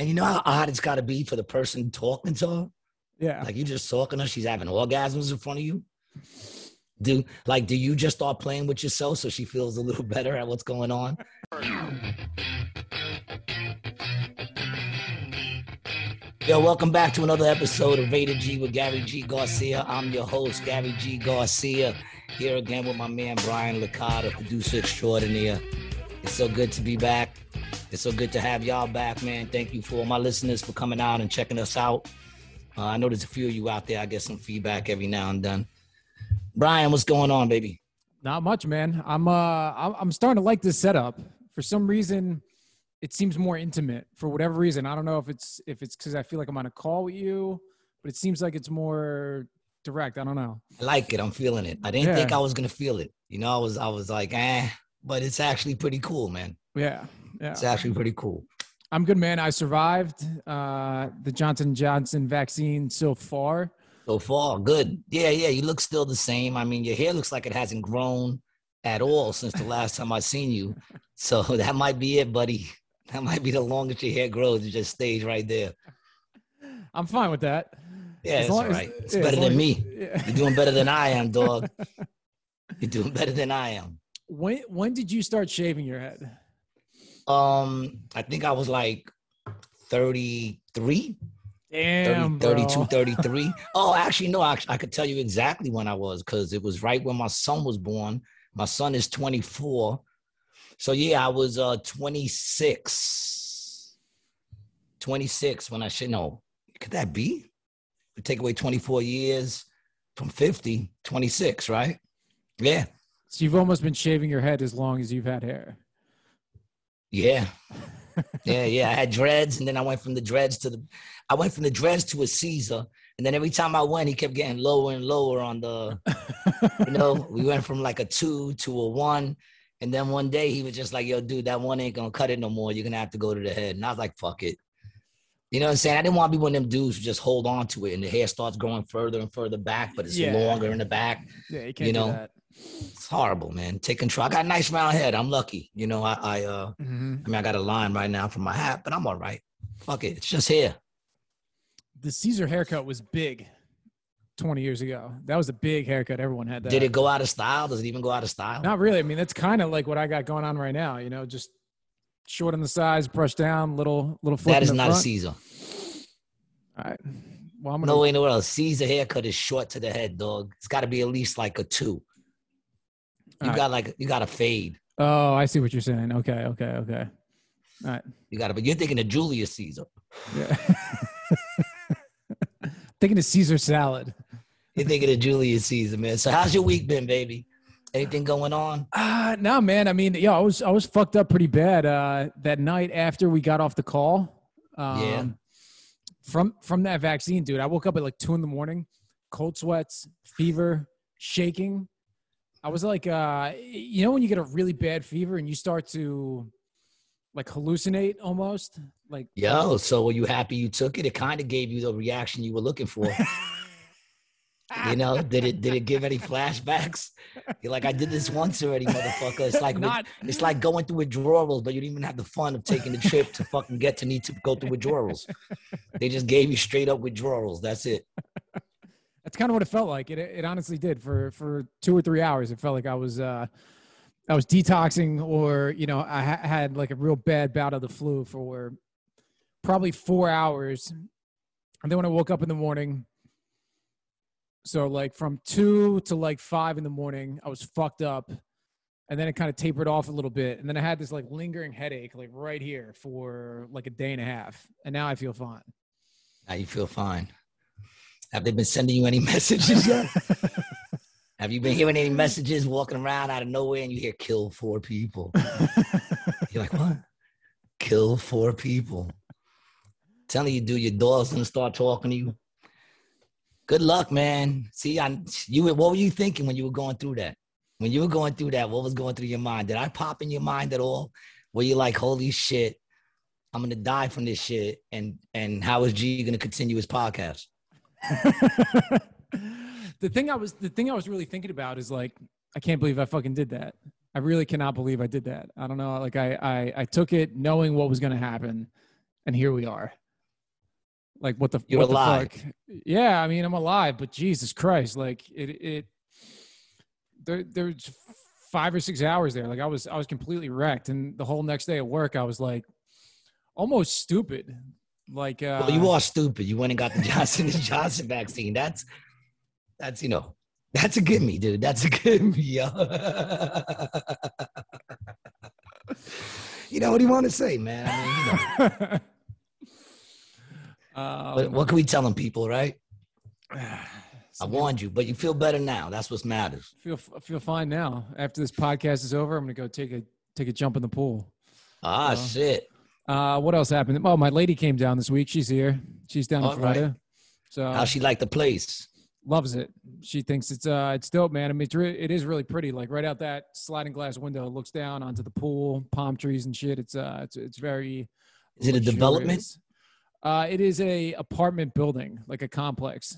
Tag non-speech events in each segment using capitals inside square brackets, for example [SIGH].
And you know how odd it's got to be for the person talking to her? Yeah. Like you just talking to her, she's having orgasms in front of you. Do like do you just start playing with yourself so she feels a little [LAUGHS] better at what's going on? Yo, welcome back to another episode of Rated G with Gary G. Garcia. I'm your host, Gary G. Garcia, here again with my man Brian Licata, producer extraordinaire. It's so good to be back. It's so good to have y'all back, man. Thank you for all my listeners for coming out and checking us out. Uh, I know there's a few of you out there. I get some feedback every now and then. Brian, what's going on, baby? Not much, man. I'm uh I'm I'm starting to like this setup. For some reason, it seems more intimate. For whatever reason, I don't know if it's if it's because I feel like I'm on a call with you, but it seems like it's more direct. I don't know. I like it. I'm feeling it. I didn't Yeah. think I was gonna feel it. You know, I was I was like, eh, but it's actually pretty cool, man. Yeah, yeah. It's actually pretty cool. I'm good, man. I survived uh the Johnson Johnson vaccine so far. So far, good. Yeah, yeah. You look still the same. I mean, your hair looks like it hasn't grown at all since the last time I seen you. So [LAUGHS] that might be it, buddy. That might be the longest your hair grows. It just stays right there. I'm fine with that. Yeah, As it's long as- right. It's yeah, better than as- me. Yeah. You're doing better than I am, dog. [LAUGHS] You're doing better than I am. When when did you start shaving your head? Um, I think I was like 33, 30, 32, 33. [LAUGHS] Oh, actually, no, I, I could tell you exactly when I was because it was right when my son was born. My son is 24. So yeah, I was uh 26. 26 when I should know. Could that be? We take away 24 years from 50, 26, right? Yeah. So you've almost been shaving your head as long as you've had hair. Yeah. [LAUGHS] yeah, yeah. I had dreads, and then I went from the dreads to the I went from the dreads to a Caesar. And then every time I went, he kept getting lower and lower on the, [LAUGHS] you know, we went from like a two to a one. And then one day he was just like, yo, dude, that one ain't gonna cut it no more. You're gonna have to go to the head. And I was like, fuck it. You know what I'm saying? I didn't want to be one of them dudes who just hold on to it and the hair starts growing further and further back, but it's Yeah. longer in the back. Yeah, you can't You do know, that. It's horrible, man. Take control. I got a nice round head. I'm lucky. You know, I, I uh Mhm. I mean, I got a line right now from my hat, but I'm all right. Fuck it. It's just here. The Caesar haircut was big 20 years ago. That was a big haircut. Everyone had that. Did it go out of style? Does it even go out of style? Not really. I mean, that's kind of like what I got going on right now. You know, just short on the sides, brush down, little little. flip that the not a. Caesar. All right. Well, I'm gonna. No way in the world. Caesar haircut is short to the head, dog. It's got to be at least like a two. You All got like you got to fade. Oh, I see what you're saying. Okay, okay, okay. All right. You got to. But you're thinking of Julius Caesar. Yeah. [LAUGHS] Thinking of Caesar salad. You're thinking of Julius Caesar, man. So how's your week been, baby? Anything going on? Uh no, man. I mean, yeah, I was I was fucked up pretty bad uh that night after we got off the call. Um Yeah. from from that vaccine, dude. I woke up at like two in the morning, cold sweats, fever, shaking. I was like uh you know when you get a really bad fever and you start to like hallucinate almost? Like Yo, so were you happy you took it? It kind of gave you the reaction you were looking for. [LAUGHS] You know, did it did it give any flashbacks? You're like, I did this once already, motherfucker. It's like Not- it's like going through withdrawals, but you didn't even have the fun of taking the trip to fucking get to need to go through withdrawals. They just gave you straight up withdrawals. That's it. That's kind of what it felt like. It it honestly did for for two or three hours. It felt like I was uh I was detoxing, or you know, I ha- had like a real bad bout of the flu for probably four hours, and then when I woke up in the morning, so like from two to like five in the morning, I was fucked up, and then it kind of tapered off a little bit, and then I had this like lingering headache like right here for like a day and a half, and now I feel fine. Now you feel fine. Have they been sending you any [LAUGHS] messages yet? [LAUGHS] Have you been hearing any messages walking around out of nowhere and you hear kill four people? [LAUGHS] You're like, what? Kill four people. Telling you, do your dogs gonna start talking to you. Good luck, man. See, I you what were you thinking when you were going through that? When you were going through that, what was going through your mind? Did I pop in your mind at all? Were you like, holy shit, I'm gonna die from this shit? And and how is G gonna continue his podcast? The thing I was the thing I was really thinking about is like I can't believe I fucking did that. I really cannot believe I did that. I don't know. Like I I, I took it knowing what was going to happen, and here we are. Like what the You're what alive. the fuck? Yeah, I mean I'm alive, but Jesus Christ, like it it there there's five or six hours there. Like I was I was completely wrecked, and the whole next day at work I was like almost stupid. Like uh, Well, you are stupid. You went and got the [LAUGHS] Johnson and Johnson vaccine. That's that's you know that's a gimme, dude. That's a [LAUGHS] gimme, yo. you know what do you want to say, man? I mean, you know. [LAUGHS] But um, what can we tell them, people, right? [SIGHS] I warned you, but you feel better now. That's what matters. feel I feel fine now. After this podcast is over, I'm gonna go take a take a jump in the pool. Ah, Uh, shit. Uh, what else happened? Oh, my lady came down this week. She's here. She's down in All right. Florida. So How she like the place? loves it. She thinks it's uh it's dope, man. I mean, it's re- it is really pretty. Like right out that sliding glass window, it looks down onto the pool, palm trees and shit. It's uh it's it's very. Is it a development? Uh, it is a apartment building, like a complex.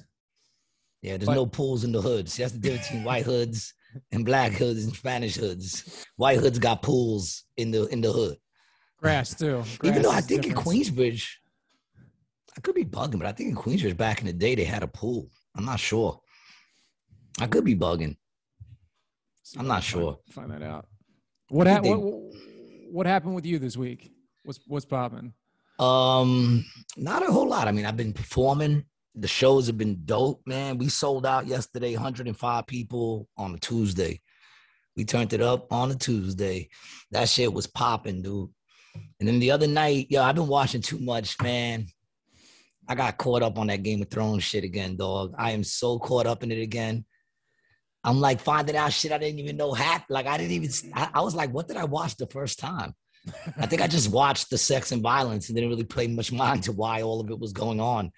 Yeah, there's But- no pools in the hoods. That's the difference between white hoods and black hoods and Spanish hoods. White hoods got pools in the in the hood. Grass too. Even though I think in. Queensbridge, I could be bugging, but I think in Queensbridge back in the day they had a pool. I'm not sure. I could be bugging. If I'm not can find- sure. Find that out. What, ha- think what what happened with you this week? What's what's popping? Um, not a whole lot. I mean, I've been performing. The shows have been dope, man. We sold out yesterday, 105 people on a Tuesday. We turned it up on a Tuesday. That shit was popping, dude. And then the other night, yo, I've been watching too much, man. I got caught up on that Game of Thrones shit again, dog. I am so caught up in it again. I'm like finding out shit I didn't even know happened. Like I didn't even. I, I was like, what did I watch the first time? I think I just watched the sex and violence and didn't really pay much mind to why all of it was going on.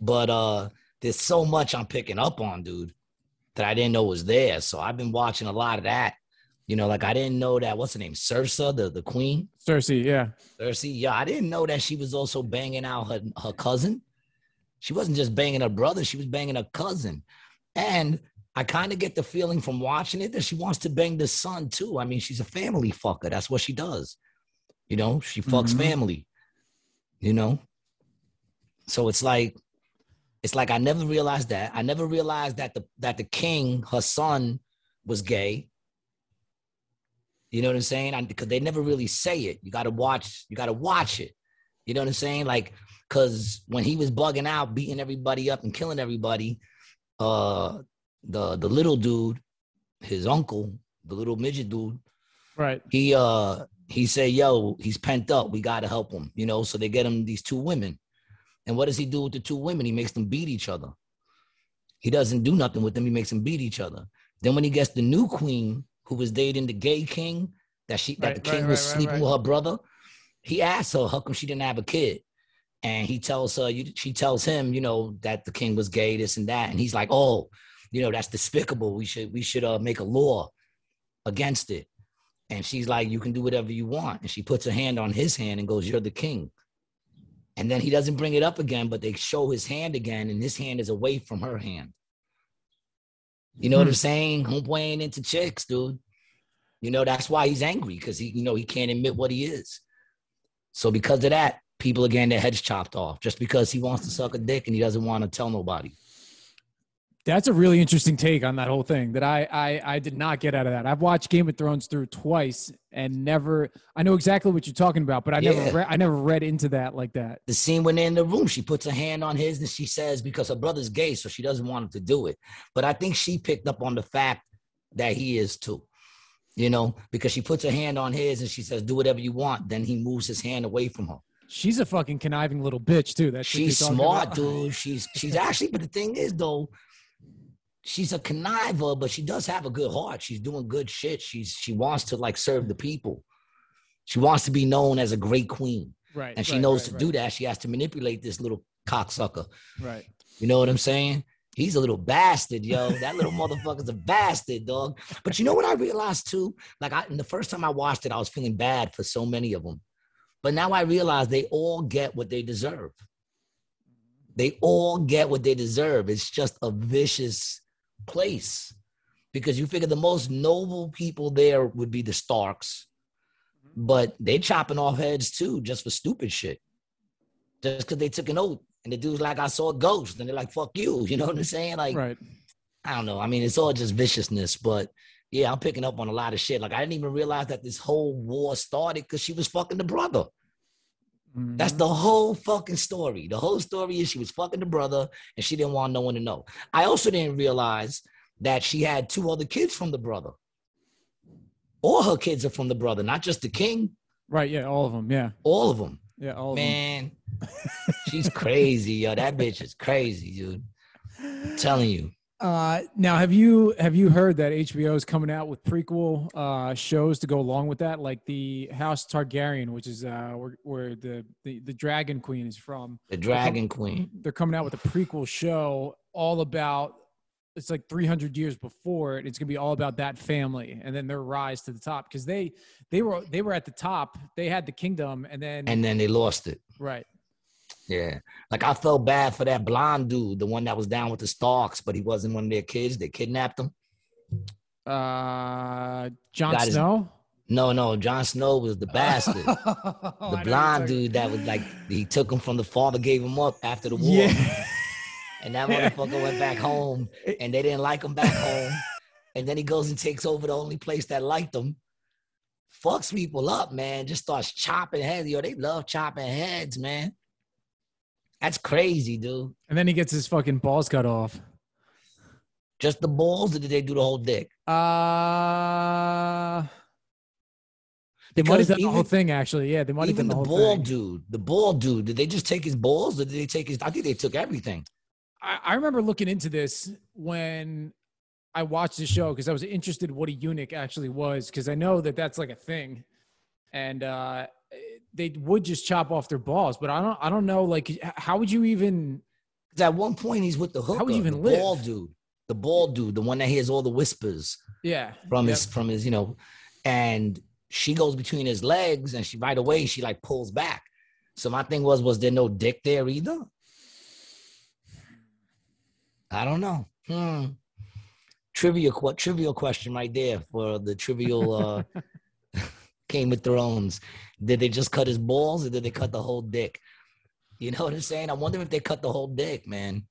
But uh there's so much I'm picking up on, dude, that I didn't know was there. So I've been watching a lot of that. You know, like I didn't know that what's her name? Sursa, the, the queen. Cersei, yeah. Cersei. Yeah, I didn't know that she was also banging out her, her cousin. She wasn't just banging her brother, she was banging her cousin. And I kind of get the feeling from watching it that she wants to bang the son too. I mean, she's a family fucker. That's what she does. You know, she fucks Mhm. family. You know? So it's like it's like I never realized that. I never realized that the that the king, her son, was gay. You know what I'm saying? I, because they never really say it. You got to watch. You got to watch it. You know what I'm saying? Like, because when he was bugging out, beating everybody up and killing everybody, uh, the the little dude, his uncle, the little midget dude, Right. he uh he said, "Yo, he's pent up. We got to help him." You know, so they get him these two women. And what does he do with the two women? He makes them beat each other. He doesn't do nothing with them. He makes them beat each other. Then when he gets the new queen, who was dating the gay king, that she that Right, the king right, was right, sleeping with her brother, he asks her how come she didn't have a kid, and he tells her, you, she tells him, you know, that the king was gay, this and that, and he's like, oh, you know, that's despicable. We should we should uh, make a law against it. And she's like, you can do whatever you want. And she puts her hand on his hand and goes, you're the king. And then he doesn't bring it up again, but they show his hand again, and his hand is away from her hand. You know what Hmm. I'm saying? Homeboy ain't into chicks, dude. You know, that's why he's angry, because he, you know, he can't admit what he is. So because of that, people are getting their heads chopped off just because he wants to suck a dick and he doesn't want to tell nobody. That's a really interesting take on that whole thing that I, I I did not get out of that. I've watched Game of Thrones through twice and never I know exactly what you're talking about, but I Yeah. never re- I never read into that like that. the scene when they're in the room, she puts her hand on his and she says because her brother's gay, so she doesn't want him to do it. But I think she picked up on the fact that he is too. You know, because she puts her hand on his and she says, "Do whatever you want." Then he moves his hand away from her. She's a fucking conniving little bitch too. That's She's smart, dude. She's she's actually, but the thing is though, she's a conniver, but she does have a good heart. She's doing good shit. She's she wants to like serve the people. She wants to be known as a great queen, Right. and she right, knows right, to right, do that. She has to manipulate this little cocksucker. Right. You know what I'm saying? He's a little bastard, yo. That little motherfucker's a bastard, dog. But you know what I realized too? Like, I, in the first time I watched it, I was feeling bad for so many of them. But now I realize they all get what they deserve. They all get what they deserve. It's just a vicious place because you figure the most noble people there would be the Starks, but they chopping off heads too, just for stupid shit. just because they took an oath. And the dude's like, I saw a ghost. And they're like, fuck you. [LAUGHS] You know what I'm saying? Like, right. I don't know. I mean, it's all just viciousness, but yeah, I'm picking up on a lot of shit. Like, I didn't even realize that this whole war started because she was fucking the brother. That's Mhm. the whole fucking story. The whole story is she was fucking the brother and she didn't want no one to know. I also didn't realize that she had two other kids from the brother. All her kids are from the brother, not just the king, right. Yeah, all of them. Yeah, all of them. yeah, all of them. Man, [LAUGHS] she's crazy, yo. That bitch is crazy, dude. I'm telling you. Uh, now, have you have you heard that HBO is coming out with prequel uh, shows to go along with that, like the House Targaryen, which is uh, where, where the, the the Dragon Queen is from. The Dragon Queen. They're coming out with a prequel show all about. It's like 300 years before it. It's gonna be all about that family and then their rise to the top because they they were they were at the top. They had the kingdom and then And then they lost it. right. Yeah. Like I felt bad for that blonde dude, the one that was down with the Starks, but he wasn't one of their kids. They kidnapped him. Uh, Jon Got his- Snow. No, no, Jon Snow was the bastard. [LAUGHS] the blonde dude that was like [LAUGHS] he took him from the father, gave him up after the war, Yeah. [LAUGHS] and that motherfucker went back home, and they didn't like him back home, and then he goes and takes over the only place that liked him. Fucks people up, man. Just starts chopping heads. Yo, they love chopping heads, man. That's crazy, dude. And then he gets his fucking balls cut off. Just the balls, or did they do the whole dick? Uh they might have done the whole thing actually. Yeah, they might have done Even the the, whole bald thing. dude, the ball dude, did they just take his balls, or did they take his? I think they took everything. I, I remember looking into this when I watched the show because I was interested what a eunuch actually was because I know that that's like a thing, and uh, they would just chop off their balls. But I don't, I don't know, like how would you even? at one point he's with the hooker, would you even the live? bald dude, the bald dude, the one that hears all the whispers Yeah, from Yep. his from his, you know, and she goes between his legs, and she right away she like pulls back. So my thing was, was there no dick there either? I don't know. Hmm. Trivia, qu- trivial question right there for the trivial uh, [LAUGHS] Game of Thrones. Did they just cut his balls, or did they cut the whole dick? You know what I'm saying? I wonder if they cut the whole dick, man.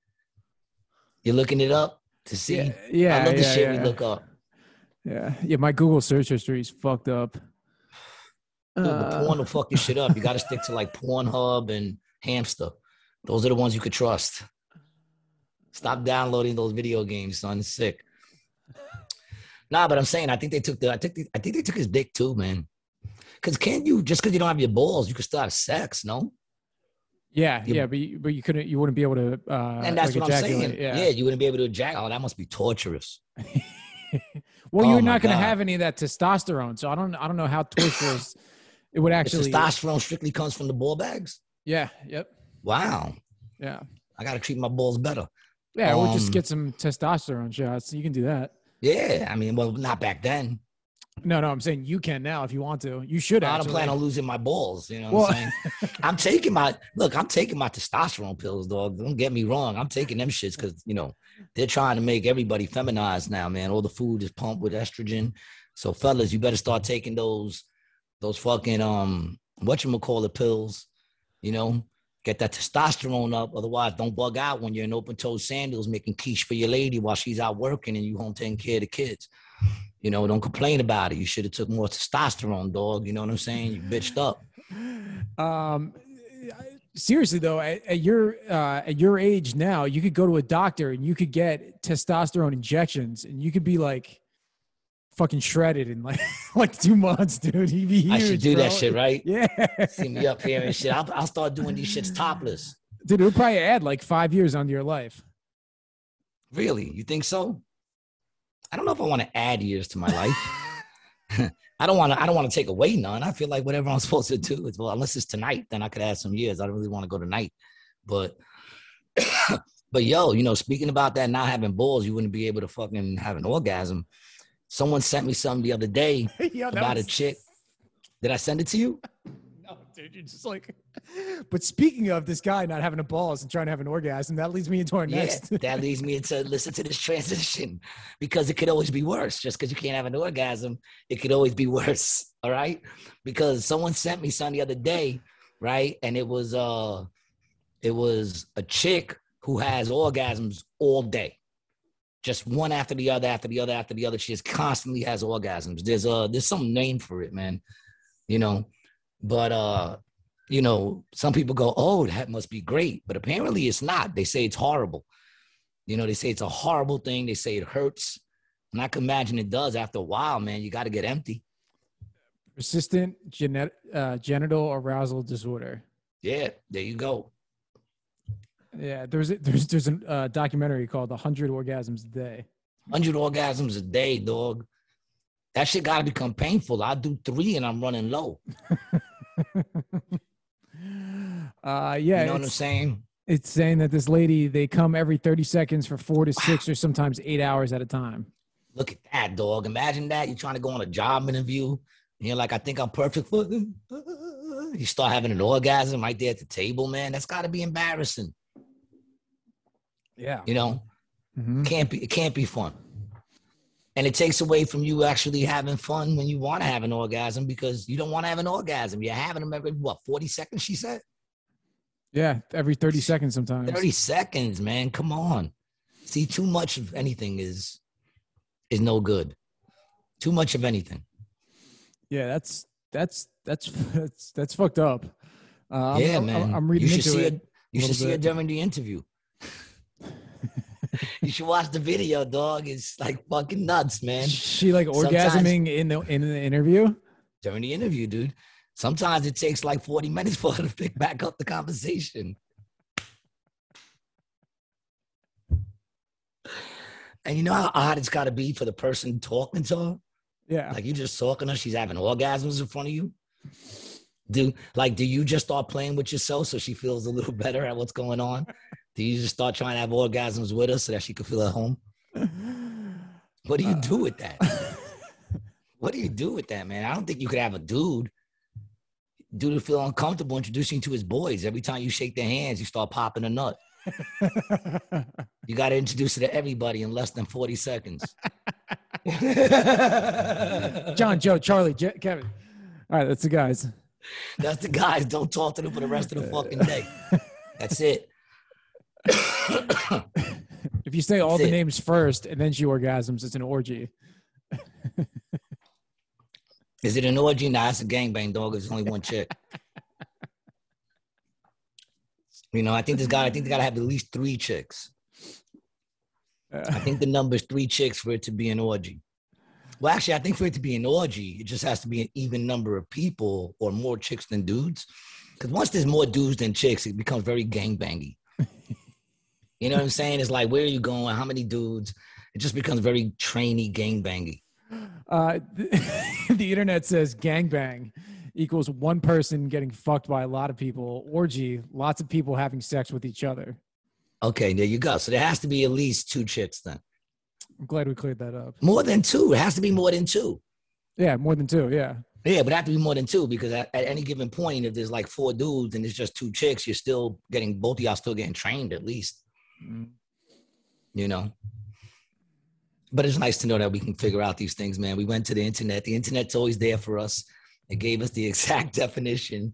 You're looking it up to see. yeah, yeah. I love the yeah, shit yeah. we look up. Yeah, yeah. My Google search history is fucked up. Dude, Uh, porn will fuck your shit up. You got to stick to like Pornhub and Hamster. Those are the ones you could trust. Stop downloading those video games, son. It's sick. Nah, but I'm saying I think they took the I think they, I think they took his dick too, man. Cause can you just because you don't have your balls, you can still have sex, no? yeah, you- yeah, but you, but you couldn't, you wouldn't be able to. Uh, and that's like what I'm saying. ejaculate, Yeah. you wouldn't be able to ejaculate. Oh, that must be torturous. [LAUGHS] well, Oh you're not going to have any of that testosterone, so I don't, I don't know how torturous it would The actually. testosterone strictly comes from the ball bags. Yeah. Yep. Wow, Yeah. I got to treat my balls better. Yeah. we'll just Um, get some testosterone shots. You can do that. Yeah, I mean, well, not back then. No, no, I'm saying you can now if you want to. You should I don't plan on losing my balls. You know Well- what I'm saying? [LAUGHS] I'm taking my look. I'm taking my testosterone pills, dog. Don't get me wrong. I'm taking them shits because you know they're trying to make everybody feminized now, man. All the food is pumped with estrogen. So, fellas, you better start taking those those fucking um what you call the pills. You know, get that testosterone up. Otherwise, don't bug out when you're in open toed sandals making quiche for your lady while she's out working and you home taking care of the kids. You know, don't complain about it. You should have took more testosterone, dog. You know what I'm saying? You bitched up. [LAUGHS] Um, seriously though, at, at your uh, at your age now, you could go to a doctor and you could get testosterone injections, and you could be like fucking shredded in like [LAUGHS] like two months, dude. You'd be huge. I should do that shit, right? [LAUGHS] Yeah, See me up here and shit. I'll, I'll start doing these shits topless. dude. It would probably add like five years onto your life. Really? You think so? I don't know if I want to add years to my life. [LAUGHS] [LAUGHS] I don't want to. I don't want to take away none. I feel like whatever I'm [LAUGHS] supposed to do is well, unless it's tonight, then I could add some years. I don't really want to go tonight, but [COUGHS] but yo, you know, speaking about that, not having balls, you wouldn't be able to fucking have an orgasm. Someone sent me something the other day Yo, about a chick. Did I send it to you? Dude, you're just like. [LAUGHS] But speaking of this guy not having a balls and trying to have an orgasm, that leads me into our next. Yeah, [LAUGHS] that leads me into listen to this transition because it could always be worse. Just because you can't have an orgasm, it could always be worse. [LAUGHS] All right, because someone sent me something the other day, right, and it was uh, It was a chick who has orgasms all day, just one after the other, after the other, after the other. She just constantly has orgasms. There's a there's some name for it, man. You know, but uh, you know, some people go, "Oh, that must be great," but apparently it's not. They say it's horrible. You know, they say it's a horrible thing. They say it hurts, and I can imagine it does. After a while, man, you got to get empty. Persistent genet- uh, genital arousal disorder. Yeah, there you go. Yeah, there's a, there's there's a uh, documentary called "100 Orgasms a Day." Hundred orgasms a day, dog. That shit got to become painful. I do three and I'm running low. [LAUGHS] Uh, yeah, you know what I'm saying? it's saying that this lady they come every 30 seconds for four to six or sometimes eight hours at a time. Look at that, dog. Imagine that. You're trying to go on a job interview. And you're like, I think I'm perfect for them. You start having an orgasm right there at the table, man. That's got to be embarrassing. Yeah. You know, Mhm. can't be. It can't be fun. And it takes away from you actually having fun when you want to have an orgasm because you don't want to have an orgasm. You're having them every what 40 seconds. She said Yeah, every 30 seconds sometimes. 30 seconds, man. Come on. See, too much of anything is is no good. Too much of anything. Yeah, that's that's that's that's that's fucked up. Uh, I'm- yeah, I'm, man. I'm reading you should into see it. it. You should see it bit. during the interview. You should watch the video, dog. It's like fucking nuts, man. She like Sometimes- orgasming in the in the interview. During the interview, dude. Sometimes it takes like 40 minutes [LAUGHS] for her to pick back up the conversation. And you know how odd it's got to be for the person talking to her? Yeah. Like you just talking to her, she's having orgasms in front of you. Do like do you just start playing with yourself so she feels a little [LAUGHS] better at what's going on? Do you just start trying to have orgasms with her so that she can feel at home? [LAUGHS] What do you do uh. with that? what do you do with that, man? I don't think you could have a dude. Dude would feel uncomfortable introducing to his boys. Every time you shake their hands, you start popping a nut. [LAUGHS] You got to introduce it to everybody in less than 40 seconds. [LAUGHS] John, Joe, Charlie, Je- Kevin. All right, that's the guys. That's the guys. Don't talk to them for the rest of the fucking day. That's it. If you say all That's the it. names first and then she orgasms, it's an orgy. Is it an orgy? Nah, it's a gangbang, dog. It's only one chick. You know, I think this guy, I think they gotta have at least three chicks. I think the number is three chicks for it to be an orgy. Well, actually, I think for it to be an orgy, it just has to be an even number of people or more chicks than dudes. Because once there's more dudes than chicks, it becomes very gangbangy. You know what I'm saying? It's like, where are you going? How many dudes? It just becomes very trainy gangbangy. uh, [LAUGHS] the internet says gangbang equals one person getting fucked by a lot of people. Orgy, lots of people having sex with each other. Okay, there you go. So there has to be at least two chicks then. I'm glad we cleared that up. More than two. It has to be more than two. Yeah, more than two. Yeah. Yeah, but it have to be more than two because at, at any given point, if there's like four dudes and it's just two chicks, you're still getting both of y'all still getting trained at least. You know. But it's nice to know that we can figure out these things, man. We went to the internet. The internet's always there for us. It gave us the [LAUGHS] exact definition,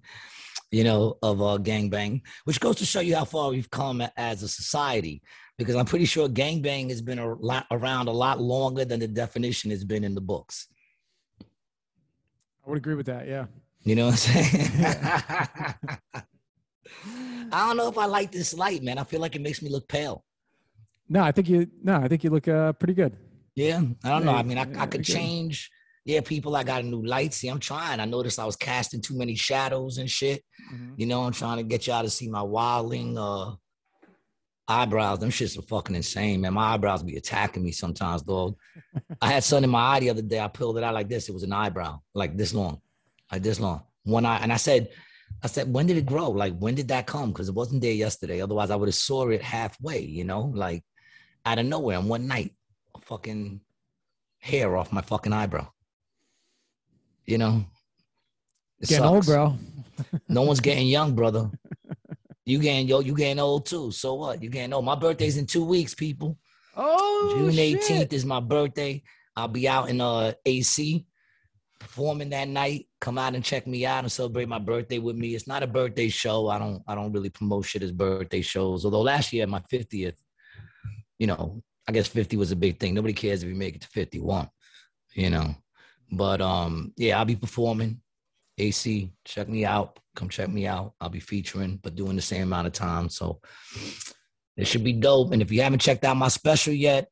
you know, of uh, gangbang, which goes to show you how far we've come as a society. Because I'm pretty sure gangbang has been a lot, around a lot longer than the definition has been in the books. I would agree with that. Yeah. You know what I'm saying? [LAUGHS] [LAUGHS] I don't know if I like this light, man. I feel like it makes me look pale. No, I think you. No, I think you look uh, pretty good. Yeah, I don't know. I mean, I, I could change. Yeah, people, I got a new light. See, I'm trying. I noticed I was casting too many shadows and shit. You know, I'm trying to get y'all to see my wilding uh eyebrows. Them shits are fucking insane, man. My eyebrows be attacking me sometimes, dog. I had something in my eye the other day. I peeled it out like this. It was an eyebrow, like this long, like this long. One eye. And I said, I said, when did it grow? Like, when did that come? Because it wasn't there yesterday. Otherwise, I would have saw it halfway, you know, like out of nowhere. And one night, fucking hair off my fucking eyebrow. You know? It Getting old, bro. No one's [LAUGHS] getting young, brother. You getting yo, you getting old too. So what? You getting old. My birthday's in two weeks, people. Oh, June. 18th is my birthday. I'll be out in uh AC performing that night. Come out and check me out and celebrate my birthday with me. It's not a birthday show. I don't I don't really promote shit as birthday shows. Although last year my 50th, you know, I guess 50 was a big thing. Nobody cares if you make it to 51, you know. But um, yeah, I'll be performing. AC, check me out. Come check me out. I'll be featuring, but doing the same amount of time. So it should be dope. And if you haven't checked out my special yet,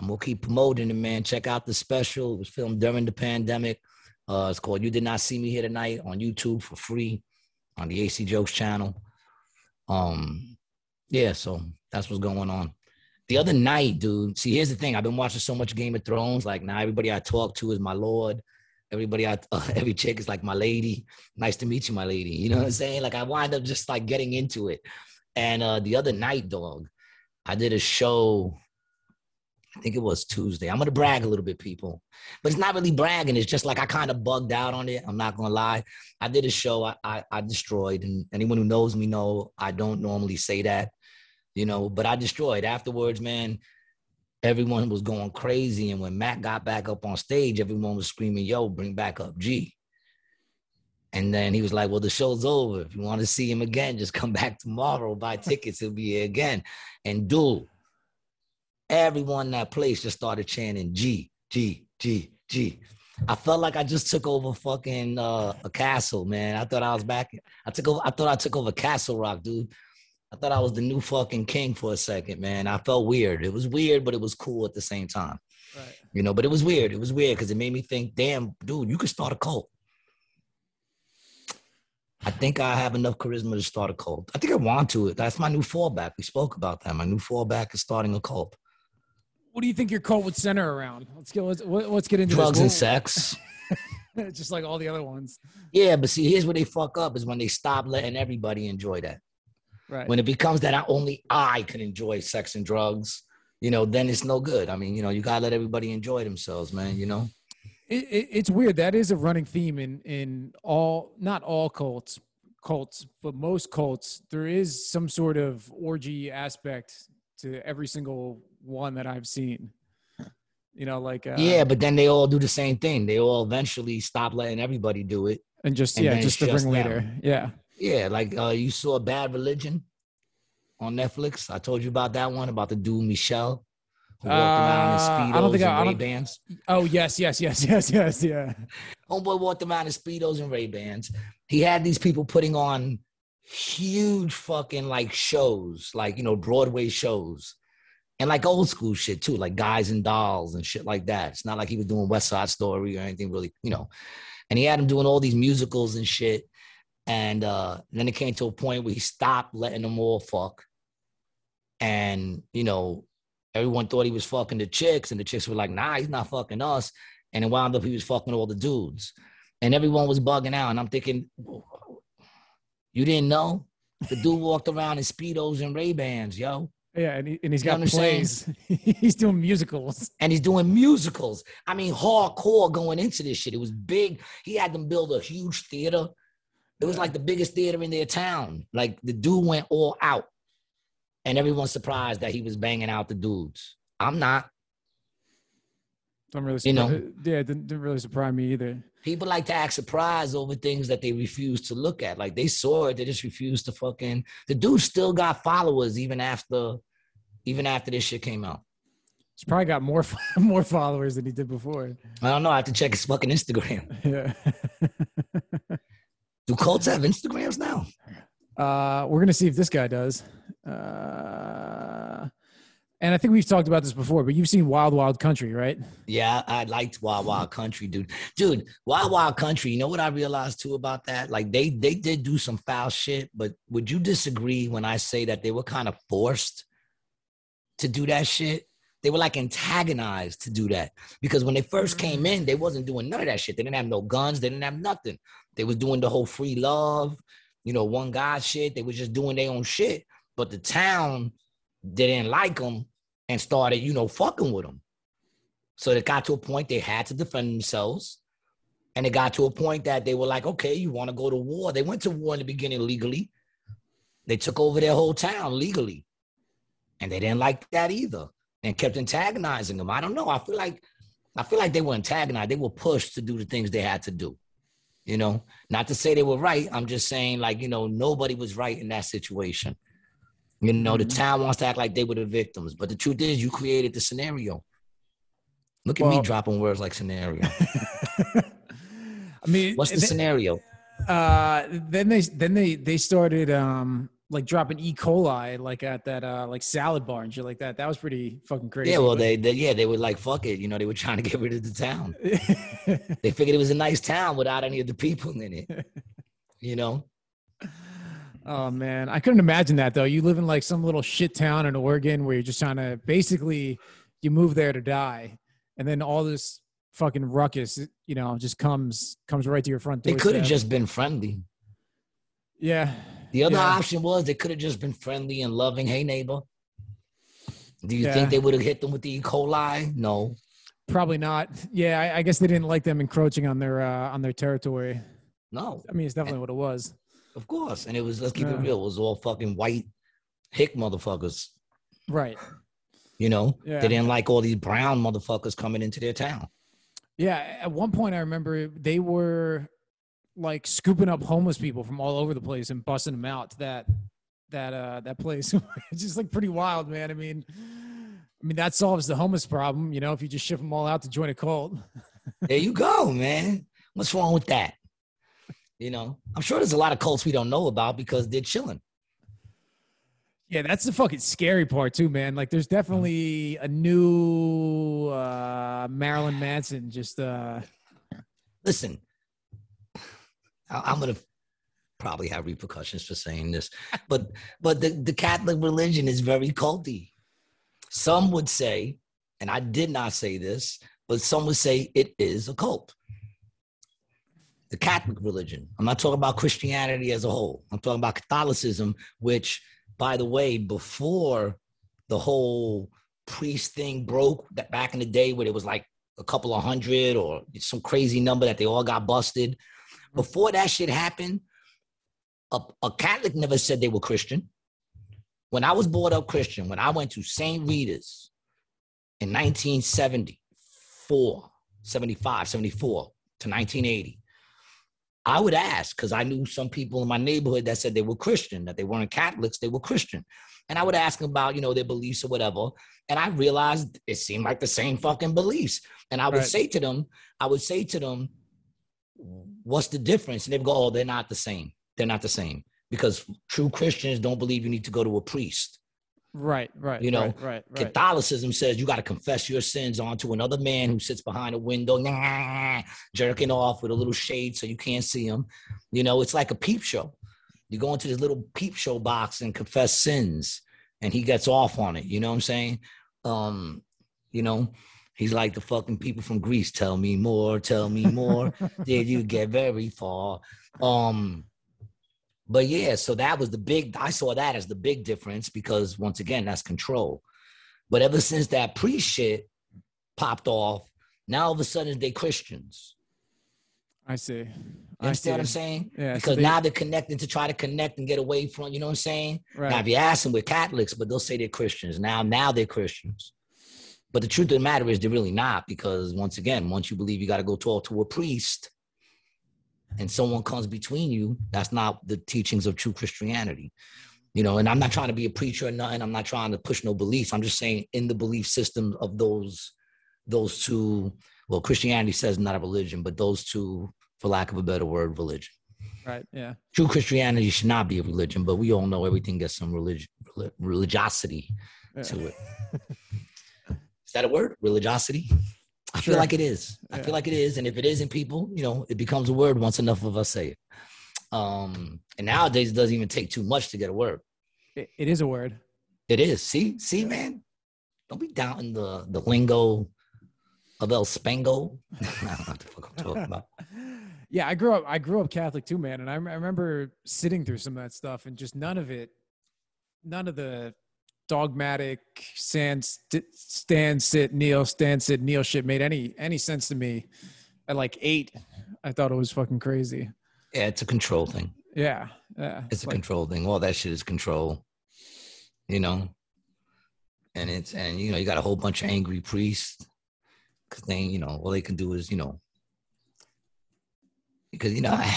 I'm gonna keep promoting it, man. Check out the special. It was filmed during the pandemic. Uh, it's called "You Did Not See Me Here Tonight" on YouTube for free on the AC Jokes channel. Um, yeah, so that's what's going on. The other night, dude. See, here's the thing. I've been watching so much Game of Thrones. Like now, everybody I talk to is my lord. Everybody, I uh, [LAUGHS] every chick is like my lady. Nice to meet you, my lady. You know what I'm saying? Like I wind up just like getting into it. And uh, the other night, dog, I did a show I think it was Tuesday. I'm gonna brag a little bit, people, but it's not really bragging. It's just like I kind of bugged out on it. I'm not gonna lie. I did a show I, I, I destroyed, and anyone who knows me know I don't normally say that, you know. But I destroyed afterwards, man. Everyone was going crazy, and when Matt got back up on stage, everyone was screaming, "Yo, bring back up G!" And then he was like, "Well, the show's over. If you want to see him again, just come [LAUGHS] back tomorrow. Buy tickets. He'll be here again." And dude everyone in that place just started chanting G, G, G, G. I felt like I just took over fucking uh, a castle, man. I thought I was back. I took over. I thought I took over Castle Rock, dude. I thought I was the new fucking king for a second, man. I felt weird. It was weird, but it was cool at the same time. Right. You know, but it was weird. It was weird because it made me think, damn, dude, you could start a cult. I think I have enough charisma to start a cult. I think I want to. That's my new fallback. We spoke about that. My new fallback is starting a cult what do you think your cult would center around? Let's get let's, let's get into drugs this. and sex. [LAUGHS] Just like all the other ones. Yeah, but see, here's where they fuck up is when they stop letting everybody enjoy that. Right. When it becomes that only I can enjoy sex and drugs, you know, then it's no good. I mean, you know, you gotta let everybody enjoy themselves, man. You know. It, it, it's weird. That is a running theme in in all, not all cults, cults, but most cults. There is some sort of orgy aspect to every single one that I've seen. You know, like uh, yeah, but then they all do the same thing. They all eventually stop letting everybody do it, and just and yeah, just the ringleader. Yeah, yeah. Like uh, you saw Bad Religion on Netflix. I told you about that one about the dude Michel who walked uh, around in speedos I don't think and I, Ray Bans. Oh yes, yes, yes, [LAUGHS] yes, yes, yeah. Homeboy walked around in speedos and Ray Bans. He had these people putting on huge fucking like shows, like you know Broadway shows and like old school shit too, like Guys and Dolls and shit like that. It's not like he was doing West Side Story or anything really, you know. And he had him doing all these musicals and shit. And uh, then it came to a point where he stopped letting them all fuck. And, you know, everyone thought he was fucking the chicks, and the chicks were like, nah, he's not fucking us. And it wound up he was fucking all the dudes. And everyone was bugging out. And I'm thinking, you didn't know? The dude walked around in Speedos and Ray-Bans, yo. Yeah, and, he, and he's got plays. [LAUGHS] he's doing musicals. And he's doing musicals. I mean, hardcore going into this shit. It was big. He had them build a huge theater. It was like the biggest theater in their town. Like the dude went all out. And everyone's surprised that he was banging out the dudes. I'm not. I'm really you know, yeah, didn't, didn't really surprise me either. People like to act surprised over things that they refuse to look at. Like they saw it, they just refused to fucking. The dude still got followers even after, even after this shit came out. He's probably got more [LAUGHS] more followers than he did before. I don't know. I have to check his fucking Instagram. [LAUGHS] Yeah. [LAUGHS] Do cults have Instagrams now? Uh, we're gonna see if this guy does. Uh, and I think we've talked about this before, but you've seen Wild Wild Country, right? Yeah, I liked Wild Wild Country, dude. Dude, Wild Wild Country. You know what I realized too about that? Like they they did do some foul shit, but would you disagree when I say that they were kind of forced to do that shit? They were like antagonized to do that because when they first came in, they wasn't doing none of that shit. They didn't have no guns. They didn't have nothing. They was doing the whole free love, you know, one guy shit. They was just doing their own shit. But the town didn't like them and started, you know, fucking with them. So it got to a point they had to defend themselves. And it got to a point that they were like, okay, you want to go to war. They went to war in the beginning legally. They took over their whole town legally. And they didn't like that either and kept antagonizing them. I don't know. I feel like I feel like they were antagonized. They were pushed to do the things they had to do. You know, not to say they were right. I'm just saying, like, you know, nobody was right in that situation. You know, mm-hmm. the town wants to act like they were the victims, but the truth is, you created the scenario. Look at me dropping words like scenario. [LAUGHS] I mean, what's the scenario? Uh, then they then they they started um like dropping E. coli like at that uh like salad bar and shit like that. That was pretty fucking crazy. Yeah, well, they, they yeah they were like fuck it, you know they were trying to get rid of the town. [LAUGHS] they figured it was a nice town without any of the people in it. [LAUGHS] You know. Oh man, I couldn't imagine that though. You live in like some little shit town in Oregon where you're just trying to basically you move there to die, and then all this fucking ruckus, you know, just comes comes right to your front door. They could have just been friendly. Yeah. The other yeah. option was they could have just been friendly and loving. Hey neighbor. Do you yeah. think they would have hit them with the E. coli? No. Probably not. Yeah, I, I, guess they didn't like them encroaching on their uh, on their territory. No. I mean, it's definitely and, what it was. Of course. And it was, let's keep yeah. it real, it was all fucking white hick motherfuckers. Right. You know, yeah. they didn't like all these brown motherfuckers coming into their town. Yeah. At one point, I remember they were like scooping up homeless people from all over the place and busting them out to that that uh that place. [LAUGHS] it's just like pretty wild, man. I mean, I mean that solves the homeless problem, you know, if you just ship them all out to join a cult. [LAUGHS] there you go, man. What's wrong with that? You know, I'm sure there's a lot of cults we don't know about because they're chilling. Yeah, that's the fucking scary part too, man. Like, there's definitely a new uh, Marilyn Manson. Just uh, listen, I'm gonna probably have repercussions for saying this, but but the, the Catholic religion is very culty. Some would say, and I did not say this, but some would say it is a cult the Catholic religion. I'm not talking about Christianity as a whole. I'm talking about Catholicism, which, by the way, before the whole priest thing broke, back in the day where it was like a couple of hundred or some crazy number that they all got busted. Before that shit happened, a, a Catholic never said they were Christian. When I was brought up Christian, when I went to St. Rita's in 1974, 75, 74 to 1980, I would ask because I knew some people in my neighborhood that said they were Christian, that they weren't Catholics, they were Christian. And I would ask them about, you know, their beliefs or whatever. And I realized it seemed like the same fucking beliefs. And I would right. say to them, I would say to them, what's the difference? And they'd go, oh, they're not the same. They're not the same because true Christians don't believe you need to go to a priest. Right, right. You know, right, right, right. Catholicism says you got to confess your sins onto another man who sits behind a window, nah, jerking off with a little shade so you can't see him. You know, it's like a peep show. You go into this little peep show box and confess sins, and he gets off on it. You know what I'm saying? Um, you know, he's like the fucking people from Greece. Tell me more, tell me more. [LAUGHS] Did you get very far? Um, but yeah, so that was the big, I saw that as the big difference because once again, that's control. But ever since that pre shit popped off, now all of a sudden they Christians. I see. You understand see. what I'm saying? Yeah. Because so they, now they're connecting to try to connect and get away from, you know what I'm saying? Right. Now, if you ask them, we're Catholics, but they'll say they're Christians. Now, now they're Christians. But the truth of the matter is they're really not because once again, once you believe you got to go talk to a priest, and someone comes between you, that's not the teachings of true Christianity. You know, and I'm not trying to be a preacher or nothing. I'm not trying to push no beliefs. I'm just saying in the belief system of those those two, well, Christianity says not a religion, but those two, for lack of a better word, religion. Right. Yeah. True Christianity should not be a religion, but we all know everything gets some religion religiosity yeah. to it. [LAUGHS] That a word? Religiosity? I sure. feel like it is. I feel like it is. And if it isn't people, you know, it becomes a word once enough of us say it. Um, and nowadays it doesn't even take too much to get a word. it, it is a word. It is. See, see, man. Don't be doubting the the lingo of El Spango. [LAUGHS] I don't know what the fuck I'm talking about. [LAUGHS] yeah, I grew up. I grew up Catholic too, man, and I, I remember sitting through some of that stuff, and just none of it, none of the dogmatic stand stand sit kneel stand sit kneel shit made any any sense to me at like eight i thought it was fucking crazy yeah it's a control thing yeah yeah it's a like, control thing all that shit is control you know and it's and you know you got a whole bunch of angry priests because they you know all they can do is you know because you know I,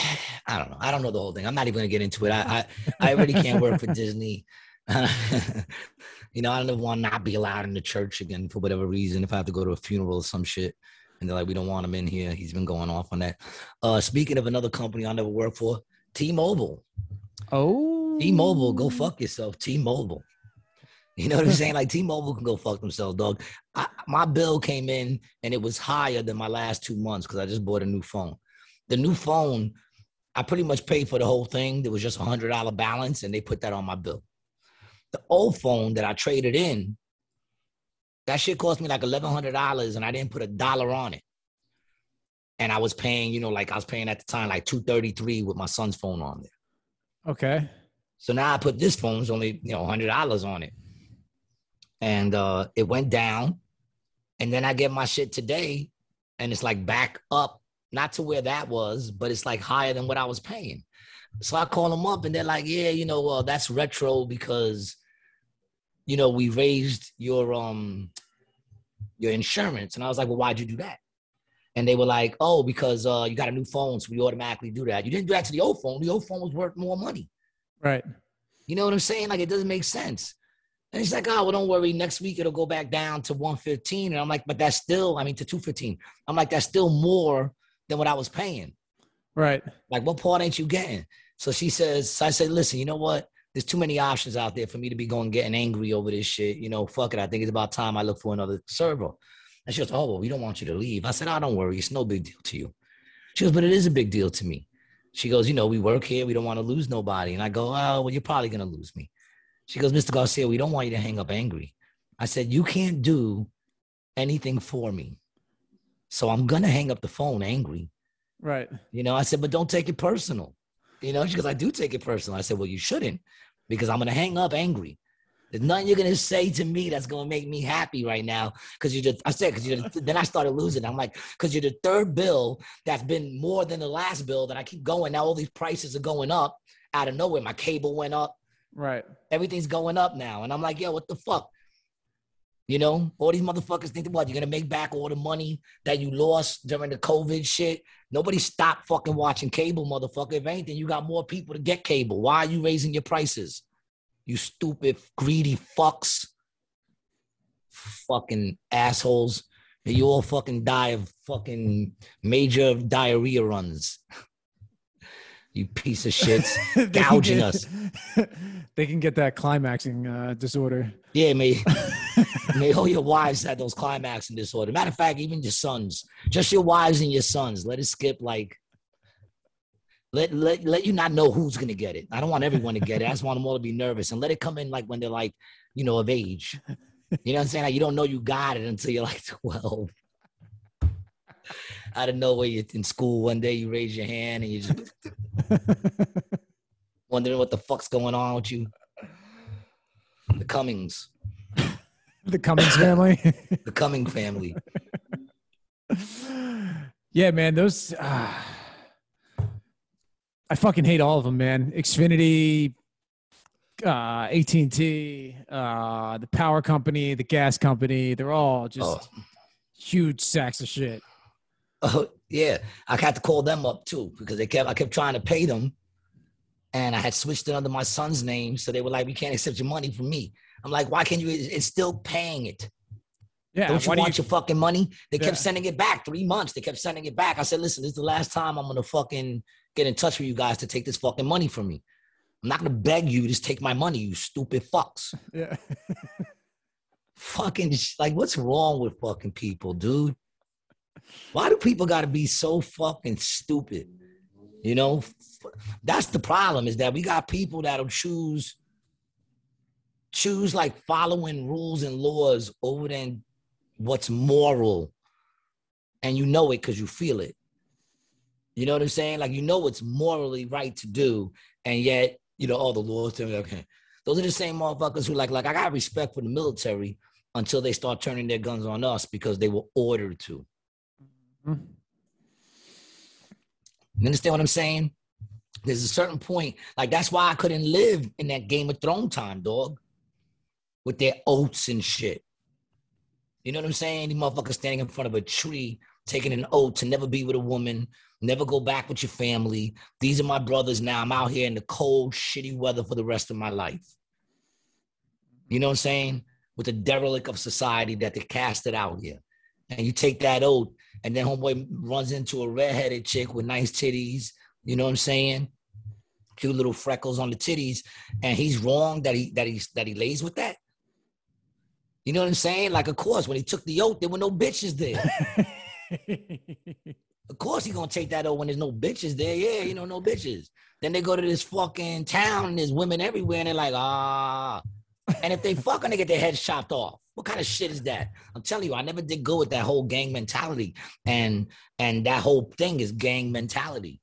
I don't know I don't know the whole thing. I'm not even gonna get into it. I I, I already can't work for [LAUGHS] Disney. [LAUGHS] you know I don't want to not be allowed in the church again for whatever reason. If I have to go to a funeral or some shit, and they're like, we don't want him in here. He's been going off on that. Uh, speaking of another company I never worked for, T-Mobile. Oh, T-Mobile, go fuck yourself. T-Mobile. You know what I'm saying? Like T-Mobile can go fuck themselves, dog. I, my bill came in and it was higher than my last two months because I just bought a new phone. The new phone, I pretty much paid for the whole thing. There was just a hundred dollar balance, and they put that on my bill. The old phone that I traded in, that shit cost me like eleven hundred dollars, and I didn't put a dollar on it. And I was paying, you know, like I was paying at the time like two thirty three with my son's phone on there. Okay. So now I put this phone, phone's only you know hundred dollars on it and uh, it went down. And then I get my shit today, and it's like back up, not to where that was, but it's like higher than what I was paying. So I call them up, and they're like, "Yeah, you know, well, that's retro because, you know, we raised your um your insurance." And I was like, "Well, why'd you do that?" And they were like, "Oh, because uh, you got a new phone, so we automatically do that. You didn't do that to the old phone. The old phone was worth more money." Right. You know what I'm saying? Like it doesn't make sense. And he's like, oh, well, don't worry. Next week it'll go back down to 115. And I'm like, but that's still, I mean, to 215. I'm like, that's still more than what I was paying. Right. Like, what part ain't you getting? So she says, so I said, listen, you know what? There's too many options out there for me to be going getting angry over this shit. You know, fuck it. I think it's about time I look for another server. And she goes, oh, well, we don't want you to leave. I said, oh, don't worry. It's no big deal to you. She goes, but it is a big deal to me. She goes, you know, we work here. We don't want to lose nobody. And I go, oh, well, you're probably going to lose me. She goes, Mr. Garcia, we don't want you to hang up angry. I said, You can't do anything for me. So I'm going to hang up the phone angry. Right. You know, I said, But don't take it personal. You know, she goes, I do take it personal. I said, Well, you shouldn't because I'm going to hang up angry. There's nothing you're gonna say to me that's gonna make me happy right now. Cause you just I said, cause you then I started losing. I'm like, cause you're the third bill that's been more than the last bill that I keep going. Now all these prices are going up out of nowhere. My cable went up. Right. Everything's going up now. And I'm like, yo, what the fuck? You know, all these motherfuckers think what you're gonna make back all the money that you lost during the COVID shit. Nobody stopped fucking watching cable, motherfucker. If anything, you got more people to get cable. Why are you raising your prices? You stupid, greedy fucks. Fucking assholes. You all fucking die of fucking major diarrhea runs. [LAUGHS] you piece of shits, [LAUGHS] gouging get, us. [LAUGHS] They can get that climaxing uh, disorder. Yeah, may, [LAUGHS] may all your wives had those climaxing disorder. Matter of fact, even your sons, just your wives and your sons. Let it skip like, let let let you not know who's gonna get it. I don't want everyone to get it. I just want them all to be nervous and let it come in like when they're like, you know, of age. You know what I'm saying? Like you don't know you got it until you're like [LAUGHS] 12 out of nowhere you're in school one day you raise your hand and you just [LAUGHS] wondering what the fuck's going on with you the cummings the cummings family? [LAUGHS] The cumming family. [LAUGHS] Yeah man those uh, i fucking hate all of them man. Xfinity uh at&t uh the power company the gas company they're all just oh. huge sacks of shit. Oh yeah, I had to call them up too because they kept I kept trying to pay them, and I had switched it under my son's name, so they were like, "We can't accept your money from me." I'm like, "Why can't you? It's still paying it." Yeah, don't you want you... your fucking money? They yeah. kept sending it back three months. They kept sending it back. I said, "Listen, this is the last time I'm gonna fucking get in touch with you guys to take this fucking money from me. I'm not gonna beg you. Just take my money, you stupid fucks." [LAUGHS] Yeah. fucking like, what's wrong with fucking people, dude? Why do people got to be so fucking stupid? You know, that's the problem is that we got people that'll choose choose like following rules and laws over than what's moral. And you know it because you feel it. You know what I'm saying? Like you know what's morally right to do, and yet you know all the laws tell me okay. Those are the same motherfuckers who like like I got respect for the military until they start turning their guns on us because they were ordered to. Mm-hmm. You understand what I'm saying? There's a certain point, like that's why I couldn't live in that Game of Thrones time, dog, with their oaths and shit. You know what I'm saying? These motherfuckers standing in front of a tree taking an oath to never be with a woman, never go back with your family. These are my brothers now. I'm out here in the cold, shitty weather for the rest of my life. You know what I'm saying? With the derelict of society that they casted out here. And you take that oath, and then homeboy runs into a redheaded chick with nice titties. You know what I'm saying? Cute little freckles on the titties, and he's wrong that he that he that he lays with that. You know what I'm saying? Like, of course, when he took the oath, there were no bitches there. [LAUGHS] of course, he gonna take that oath when there's no bitches there. Yeah, you know, no bitches. Then they go to this fucking town and there's women everywhere, and they're like, ah. And if they fucking, they get their heads chopped off. What kind of shit is that? I'm telling you, I never did go with that whole gang mentality, and and that whole thing is gang mentality,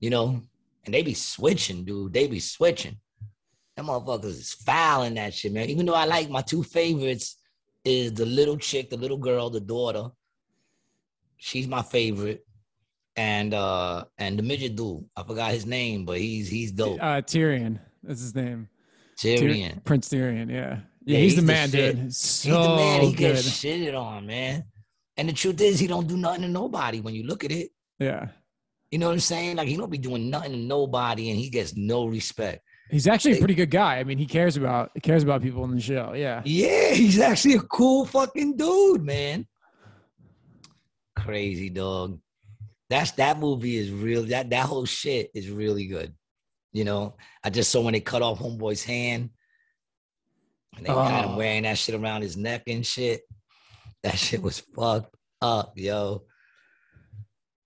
you know. And they be switching, dude. They be switching. Them motherfuckers is foul in that shit, man. Even though I like my two favorites is the little chick, the little girl, the daughter. She's my favorite. And uh and the midget dude. I forgot his name, but he's he's dope. Uh, Tyrion. That's his name. Tyrion. Tyr- Prince Tyrion. Yeah. Yeah, Yeah, he's, he's the the man, shit. dude. He's So the man. He good. gets shitted on, man. And the truth is, he don't do nothing to nobody when you look at it. Yeah. You know what I'm saying? Like he don't be doing nothing to nobody, and he gets no respect. He's actually a pretty good guy. I mean, he cares about cares about people in the show. Yeah. Yeah, he's actually a cool fucking dude, man. Crazy dog. That's that movie is real. That that whole shit is really good. You know, I just saw when they cut off Homeboy's hand, and they had him Oh. wearing that shit around his neck and shit. That shit was fucked up, yo.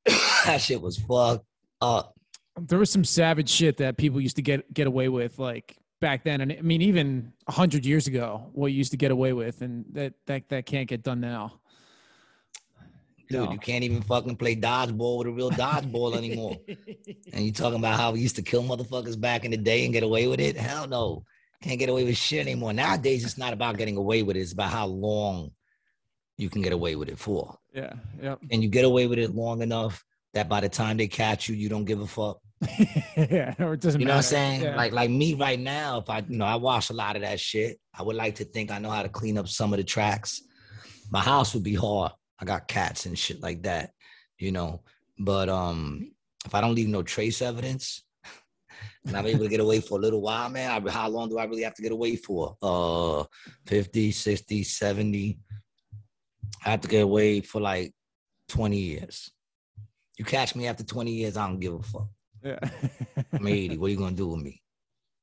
[COUGHS] that shit was fucked up. There was some savage shit that people used to get get away with like back then and I mean even 100 years ago what you used to get away with and that that that can't get done now. Dude, No. you can't even fucking play dodgeball with a real dodgeball [LAUGHS] anymore. And you talking about how we used to kill motherfuckers back in the day and get away with it? Hell no. Can't get away with shit anymore. Nowadays, it's not about getting away with it. It's about how long you can get away with it for. Yeah. Yep. And you get away with it long enough that by the time they catch you, you don't give a fuck. Yeah, [LAUGHS] or it doesn't You know what I'm saying? Yeah. Like like me right now, if I you know I watch a lot of that shit, I would like to think I know how to clean up some of the tracks. My house would be hard. I got cats and shit like that, you know. But um if I don't leave no trace evidence [LAUGHS] and I'm able to get away for a little while, man, I, how long do I really have to get away for? Uh 50, 60, 70. I have to get away for like 20 years. You catch me after 20 years, I don't give a fuck. Yeah. I'm 80. What are you gonna do with me?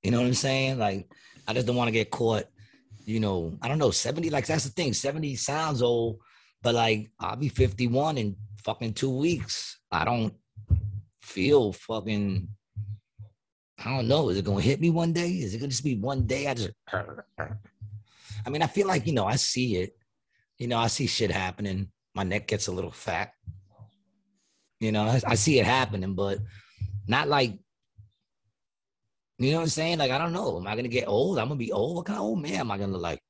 You know what I'm saying? Like, I just don't want to get caught. You know, I don't know. 70, like that's the thing. 70 sounds old, but like I'll be 51 in fucking two weeks. I don't feel fucking. I don't know. Is it gonna hit me one day? Is it gonna just be one day? I just. I mean, I feel like you know, I see it. You know, I see shit happening. My neck gets a little fat. You know, I, I see it happening, but not like you know what I'm saying? Like, I don't know. Am I gonna get old? I'm gonna be old. What kind of old man am I gonna look like?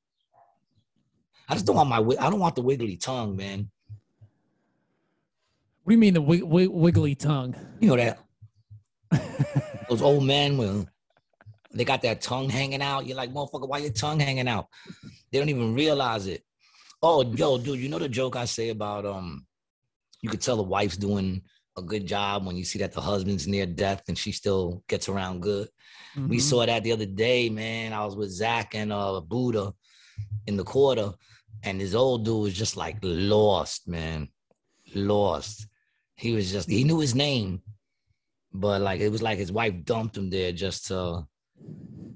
I just don't want my. I don't want the wiggly tongue, man. What do you mean the wig- wig- wiggly tongue? You know that [LAUGHS] those old men when they got that tongue hanging out. You're like, motherfucker, why your tongue hanging out? They don't even realize it. Oh, yo, dude, you know the joke I say about um, you could tell the wife's doing a good job when you see that the husband's near death and she still gets around good. We Mhm. saw that the other day, man. I was with Zach and uh Buddha in the quarter, and this old dude was just like lost, man. Lost. He was just he knew his name, but like it was like his wife dumped him there just to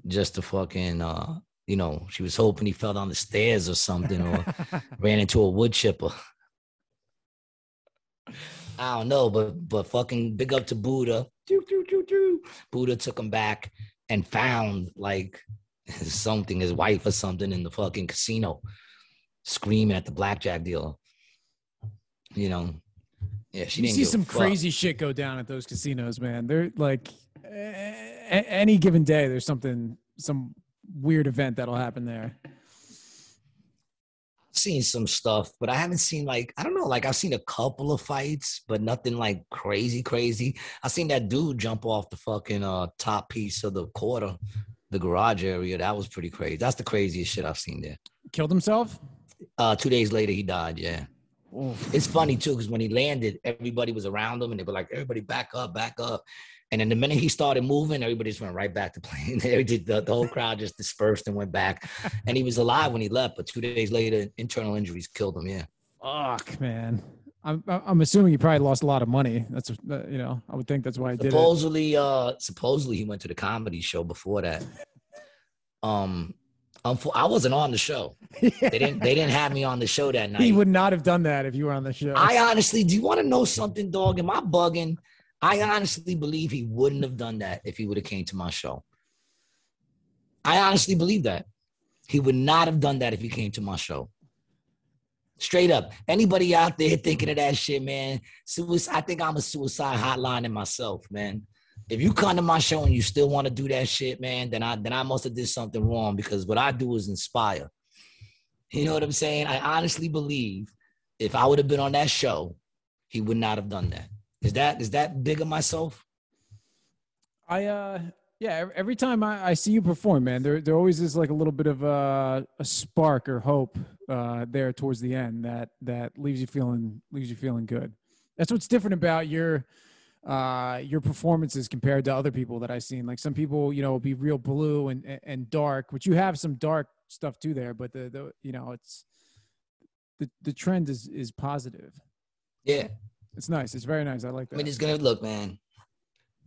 just to fucking uh you know, she was hoping he fell down the stairs or something or [LAUGHS] ran into a wood chipper. I don't know, but but fucking big up to Buddha. Buddha took him back and found like [LAUGHS] something, his wife or something in the fucking casino, screaming at the blackjack dealer. You know, yeah, she you didn't see some crazy shit go down at those casinos, man. They're like a- any given day, there's something, some weird event that'll happen there. Seen some stuff, but I haven't seen like I don't know, like I've seen a couple of fights, but nothing like crazy, crazy. I seen that dude jump off the fucking uh top piece of the quarter, the garage area. That was pretty crazy. That's the craziest shit I've seen there. Killed himself? Uh two days later he died, yeah. Oof. It's funny too because when he landed, everybody was around him and they were like, "Everybody back up, back up." And then the minute he started moving, everybody just went right back to playing. [LAUGHS] the, the, whole crowd just dispersed and went back. And he was alive when he left, but two days later, internal injuries killed him. Yeah. Fuck, man. I'm I'm assuming he probably lost a lot of money. That's uh, you know I would think that's why he did. Supposedly, uh, supposedly he went to the comedy show before that. Um, I wasn't on the show. [LAUGHS] They didn't. They didn't have me on the show that night. He would not have done that if you were on the show. I honestly, do you want to know something, dog? Am I bugging? I honestly believe he wouldn't have done that if he would have came to my show. I honestly believe that he would not have done that if he came to my show. Straight up, anybody out there thinking of that shit, man? Suicide, I think I'm a suicide hotline in myself, man. If you come to my show and you still want to do that shit, man, then I then I must have did something wrong because what I do is inspire. You know what I'm saying? I honestly believe if I would have been on that show, he would not have done that. Is that is that big of myself? I uh yeah, every time I, I see you perform, man, there there always is like a little bit of uh, a spark or hope uh, there towards the end that that leaves you feeling leaves you feeling good. That's what's different about your uh your performances compared to other people that I've seen. Like some people, you know, will be real blue and and- and dark, which you have some dark stuff too there, but the the you know it's the the trend is is positive. Yeah. It's nice. It's very nice. I like that. I mean, it's gonna look, man.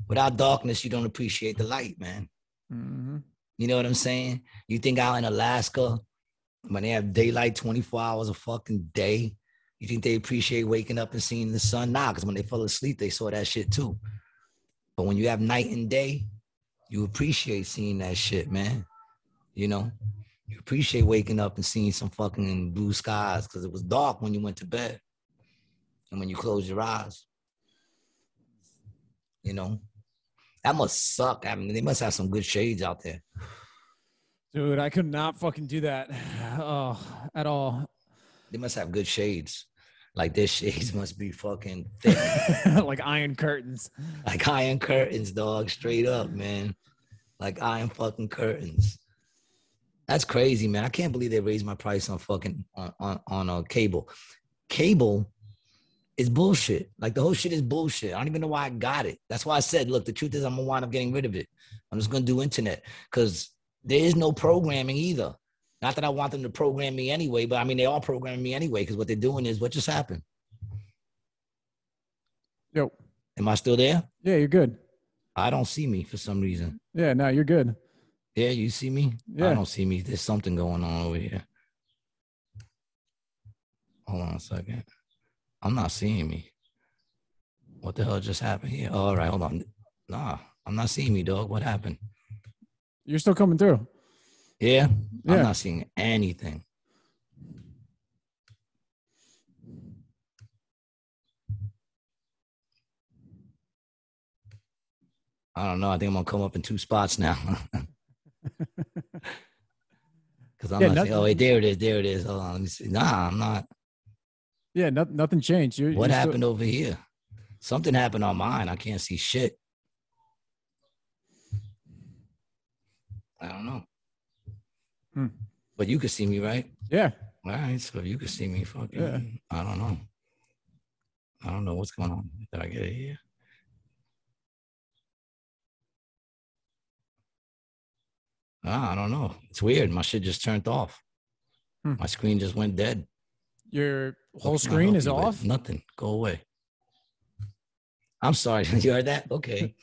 Without darkness, you don't appreciate the light, man. hmm You know what I'm saying? You think out in Alaska, when they have daylight 24 hours a fucking day, you think they appreciate waking up and seeing the sun? Nah, because when they fell asleep, they saw that shit too. But when you have night and day, you appreciate seeing that shit, man. You know, you appreciate waking up and seeing some fucking blue skies because it was dark when you went to bed and when you close your eyes. You know, that must suck. I mean, they must have some good shades out there. Dude, I could not fucking do that. [SIGHS] Oh, at all. They must have good shades. Like their [LAUGHS] shades must be fucking thick, [LAUGHS] like iron curtains. like iron curtains, dog. Straight up, man. Like iron fucking curtains. That's crazy, man. I can't believe they raised my price on fucking on on, on uh, cable. Cable is bullshit. Like the whole shit is bullshit. I don't even know why I got it. That's why I said, look, the truth is I'm gonna wind up getting rid of it. I'm just gonna do internet because there is no programming either. Not that I want them to program me anyway, but I mean they are programming me anyway because what they're doing is what just happened. Yo, Am I still there? yeah, you're good. I don't see me for some reason. Yeah, no, you're good. Yeah, you see me? Yeah. I don't see me. There's something going on over here. Hold on a second. I'm not seeing me. What the hell just happened here? all right, hold on. Nah, I'm not seeing me, dog. What happened? You're still coming through. Yeah, I'm not seeing anything. I don't know. I think I'm gonna come up in two spots now. [LAUGHS] Cause I'm Yeah, not. nothing- oh, wait, there it is. There it is. Hold on. Let me see. Nah, I'm not. Yeah, no, nothing changed. You're, What you're still- happened over here? Something happened on mine. I can't see shit. I don't know. Hmm. But you could see me, right? yeah, All right. So you could see me, fucking, Yeah. I don't know. I don't know what's going on. Did I get it here? Ah, I don't know. It's weird. My shit just turned off. Hmm. My screen just went dead. Your whole What can I screen is off. Nothing. Go away. I'm sorry. [LAUGHS] you heard that? Okay.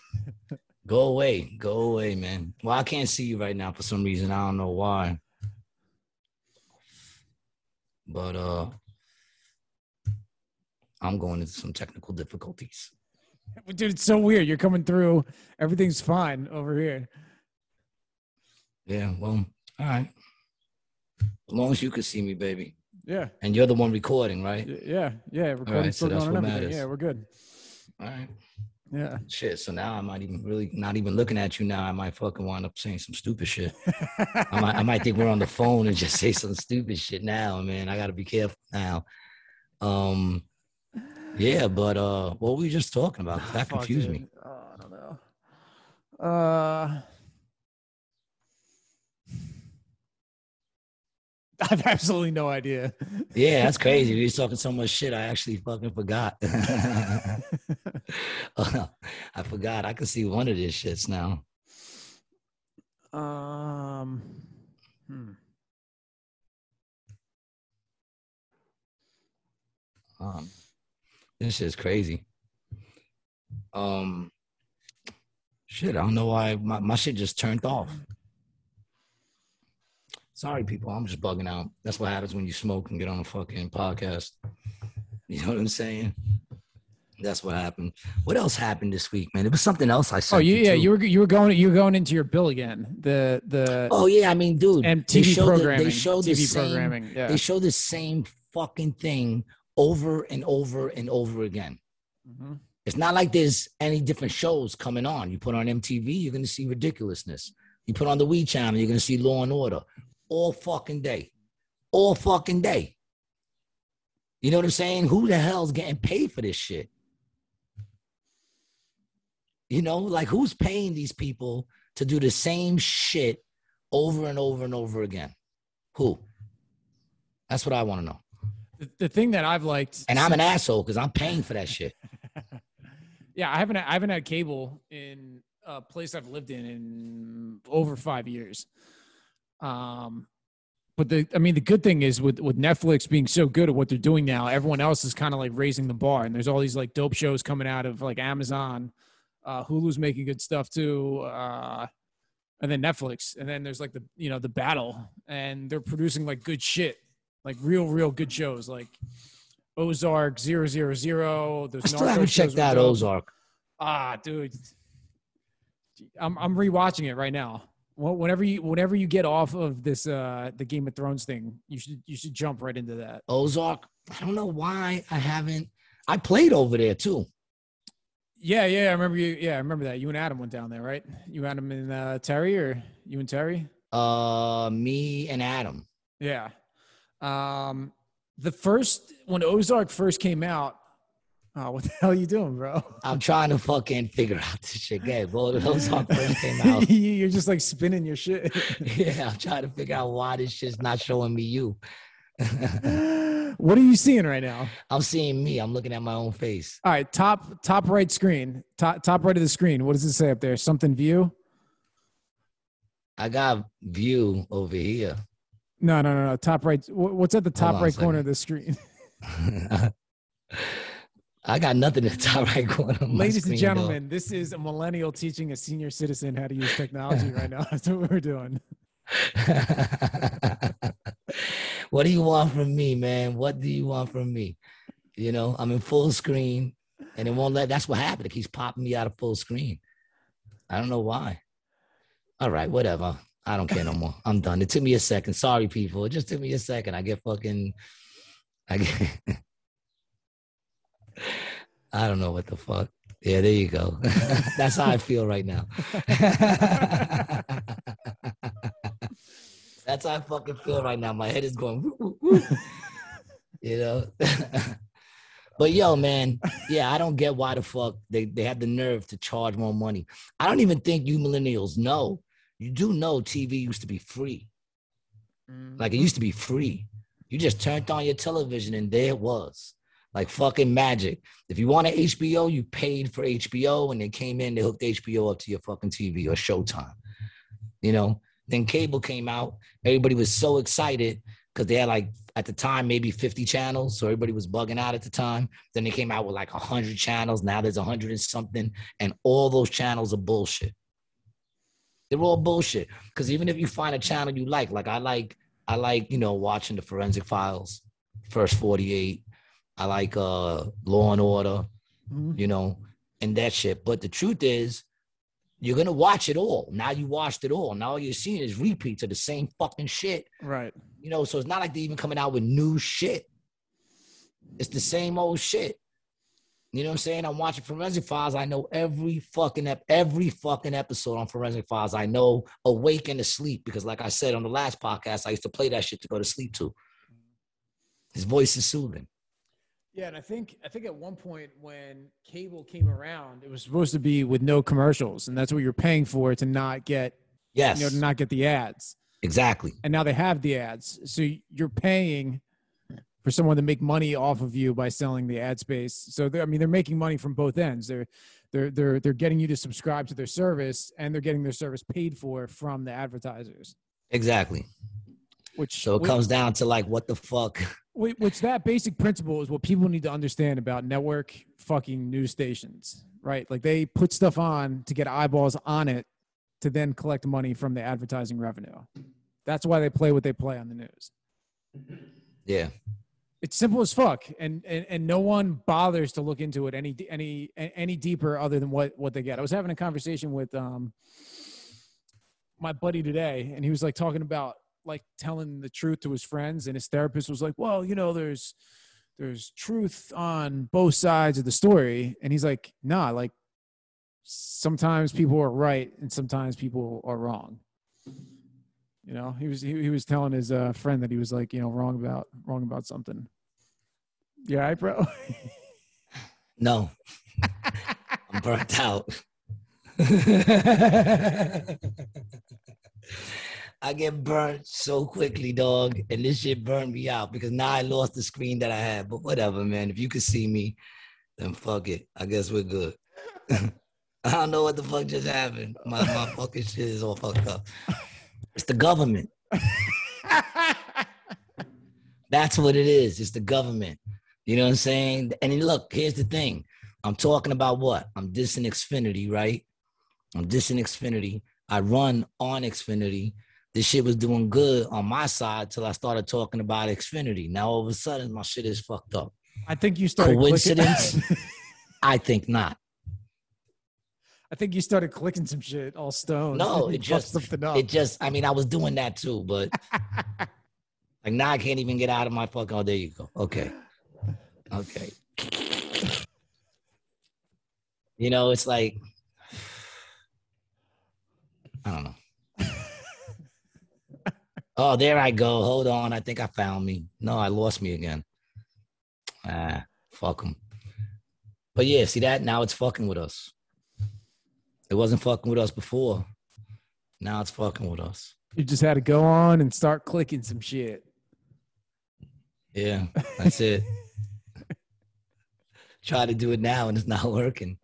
[LAUGHS] Go away. Go away, man. Well, I can't see you right now for some reason. I don't know why. But uh I'm going into some technical difficulties. Dude, it's so weird. You're coming through. Everything's fine over here. Yeah, well, all right. As long as you can see me, baby. Yeah, And you're the one recording, right? yeah, yeah. Recording's so still that's going what matters. Yeah, we're good. All right. Yeah. Shit. So now I might even really not even looking at you now. I might fucking wind up saying some stupid shit. [LAUGHS] I might, I might think we're on the phone and just say some stupid shit now, man. I gotta be careful now. Um, yeah, but uh, what were we just talking about? That [SIGHS] confused me. Oh, I don't know. Uh, [LAUGHS] I have absolutely no idea. Yeah, that's crazy. Was talking so much shit, I actually fucking forgot. [LAUGHS] [LAUGHS] I forgot. I can see one of these shits now. Um, hmm. Um, this shit's crazy. Um, shit, I don't know why my, my shit just turned off. Sorry, people, I'm just bugging out. That's what happens when you smoke and get on a fucking podcast. [LAUGHS] You know what I'm saying? That's what happened. What else happened this week, man? It was something else I saw. Oh, you, yeah, you were you were going you were going into your bill again. The the Oh yeah, I mean, dude, and they TV show the- programming. they show the TV same- programming. Yeah. They show the same fucking thing over and over and over again. Mhm. It's not like there's any different shows coming on. You put on MTV, you're gonna see ridiculousness. You put on the We channel, you're gonna see Law and Order all fucking day, all fucking day. You know what I'm saying? Who the hell's getting paid for this shit? You know, like who's paying these people to do the same shit over and over and over again? Who? That's what I want to know. The, the thing that I've liked, And I'm an asshole because I'm paying for that shit. [LAUGHS] yeah, I haven't I haven't had cable in a place I've lived in in over five years. Um, but the I mean the good thing is with with Netflix being so good at what they're doing now, everyone else is kind of like raising the bar, and there's all these like dope shows coming out of like Amazon, uh, Hulu's making good stuff too, uh, and then Netflix, and then there's like the you know the battle, and they're producing like good shit, like real real good shows like. Ozark, zero zero zero. Those I still Narcos haven't checked out. Ozark. Ah, dude, I'm I'm rewatching it right now. Whenever you whenever you get off of this uh the Game of Thrones thing, you should you should jump right into that. Ozark. I don't know why I haven't. I played over there too. Yeah, yeah, I remember you. Yeah, I remember that. You and Adam went down there, right? You, Adam, and uh, Terry, or you and Terry? Uh, me and Adam. Yeah. Um, the first when Ozark first came out. Oh, [LAUGHS] what the hell are you doing, bro? I'm trying to fucking figure out this shit. Yeah, well, Ozark first came [LAUGHS] out. You're just like spinning your shit. [LAUGHS] Yeah, I'm trying to figure out why this shit's not showing me you. what are you seeing right now? I'm seeing me. I'm looking at my own face. All right, top top right screen, top top right of the screen. What does it say up there? Something view? I got view over here. No, no, no, no. Top right. What's at the top on right corner of the screen? I got nothing in the top right corner. My Ladies and gentlemen, this is a millennial teaching a senior citizen how to use technology right now. [LAUGHS] That's what we're doing. [LAUGHS] what do you want from me, man? What do you want from me? You know, I'm in full screen, and it won't let. That's what happened. It keeps popping me out of full screen. I don't know why. All right, whatever. I don't care no more. I'm done. It took me a second. Sorry, people. It just took me a second. I get fucking. I get. [LAUGHS] I don't know what the fuck. Yeah, there you go. [LAUGHS] That's how I feel right now. [LAUGHS] That's how I fucking feel right now. My head is going, woo, woo, woo. you know. [LAUGHS] but yo, man, yeah, I don't get why the fuck they, they have the nerve to charge more money. I don't even think you millennials know. You do know TV used to be free. Like it mm-hmm. used to be free. You just turned on your television and there it was. Like fucking magic. If you wanted HBO, you paid for HBO and they came in, they hooked HBO up to your fucking TV or Showtime. You know, then cable came out. Everybody was so excited because they had like at the time maybe 50 channels. So everybody was bugging out at the time. Then they came out with like 100 channels. Now there's 100 and something. And all those channels are bullshit. They're all bullshit. Because even if you find a channel you like, like I like, I like, you know, watching the forensic files, first 48. I like uh Law and Order, Mhm. you know, and that shit. But the truth is, you're gonna watch it all. Now you watched it all. Now all you're seeing is repeats of the same fucking shit. Right. You know, so it's not like they're even coming out with new shit. It's the same old shit. You know what I'm saying? I'm watching Forensic Files. I know every fucking ep- every fucking episode on Forensic Files. I know awake and asleep because, like I said on the last podcast, I used to play that shit to go to sleep to. His voice is soothing. Yeah, and I think I think at one point when cable came around, it was supposed to be with no commercials, and that's what you're paying for to not get Yes. you know to not get the ads. Exactly. and now they have the ads. So you're paying for someone to make money off of you by selling the ad space. So I mean, they're making money from both ends. They're they're they're they're getting you to subscribe to their service, and they're getting their service paid for from the advertisers. Exactly. Which So it which- comes down to like, what the fuck? Whi- Which that basic principle is what people need to understand about network fucking news stations, right? Like they put stuff on to get eyeballs on it to then collect money from the advertising revenue. That's why they play what they play on the news. Yeah. It's simple as fuck, and and, and no one bothers to look into it any any any deeper other than what what they get. I was having a conversation with um my buddy today, and he was like talking about like telling the truth to his friends, and his therapist was like, "Well, you know, there's there's truth on both sides of the story," and he's like, "Nah, like sometimes people are right and sometimes people are wrong." You know, he was he, he was telling his uh, friend that he was like, you know, wrong about wrong about something. Yeah, right, bro. [LAUGHS] No. [LAUGHS] I'm burnt out. [LAUGHS] I get burnt so quickly, dog, and this shit burned me out because now I lost the screen that I had. But whatever, man. If you could see me, then fuck it. I guess we're good. [LAUGHS] I don't know what the fuck just happened. My my [LAUGHS] fucking shit is all fucked up. It's the government. [LAUGHS] That's what it is. It's the government. You know what I'm saying? And look, here's the thing. I'm talking about what? I'm dissing Xfinity, right? I'm dissing Xfinity. I run on Xfinity. This shit was doing good on my side till I started talking about Xfinity. Now all of a sudden my shit is fucked up. I think you started Coincidence? [LAUGHS] I think not. I think you started clicking some shit all stoned. No, it just something up. it just I mean I was doing that too, but [LAUGHS] like now I can't even get out of my fucking oh there you go. Okay. Okay. You know, it's like [SIGHS] I don't know. Oh, there I go. Hold on. I think I found me. No, I lost me again. Ah, fuck them. But yeah, see that? Now it's fucking with us. It wasn't fucking with us before. Now it's fucking with us. you just had to go on and start clicking some shit. Yeah, that's it. [LAUGHS] Try to do it now and it's not working.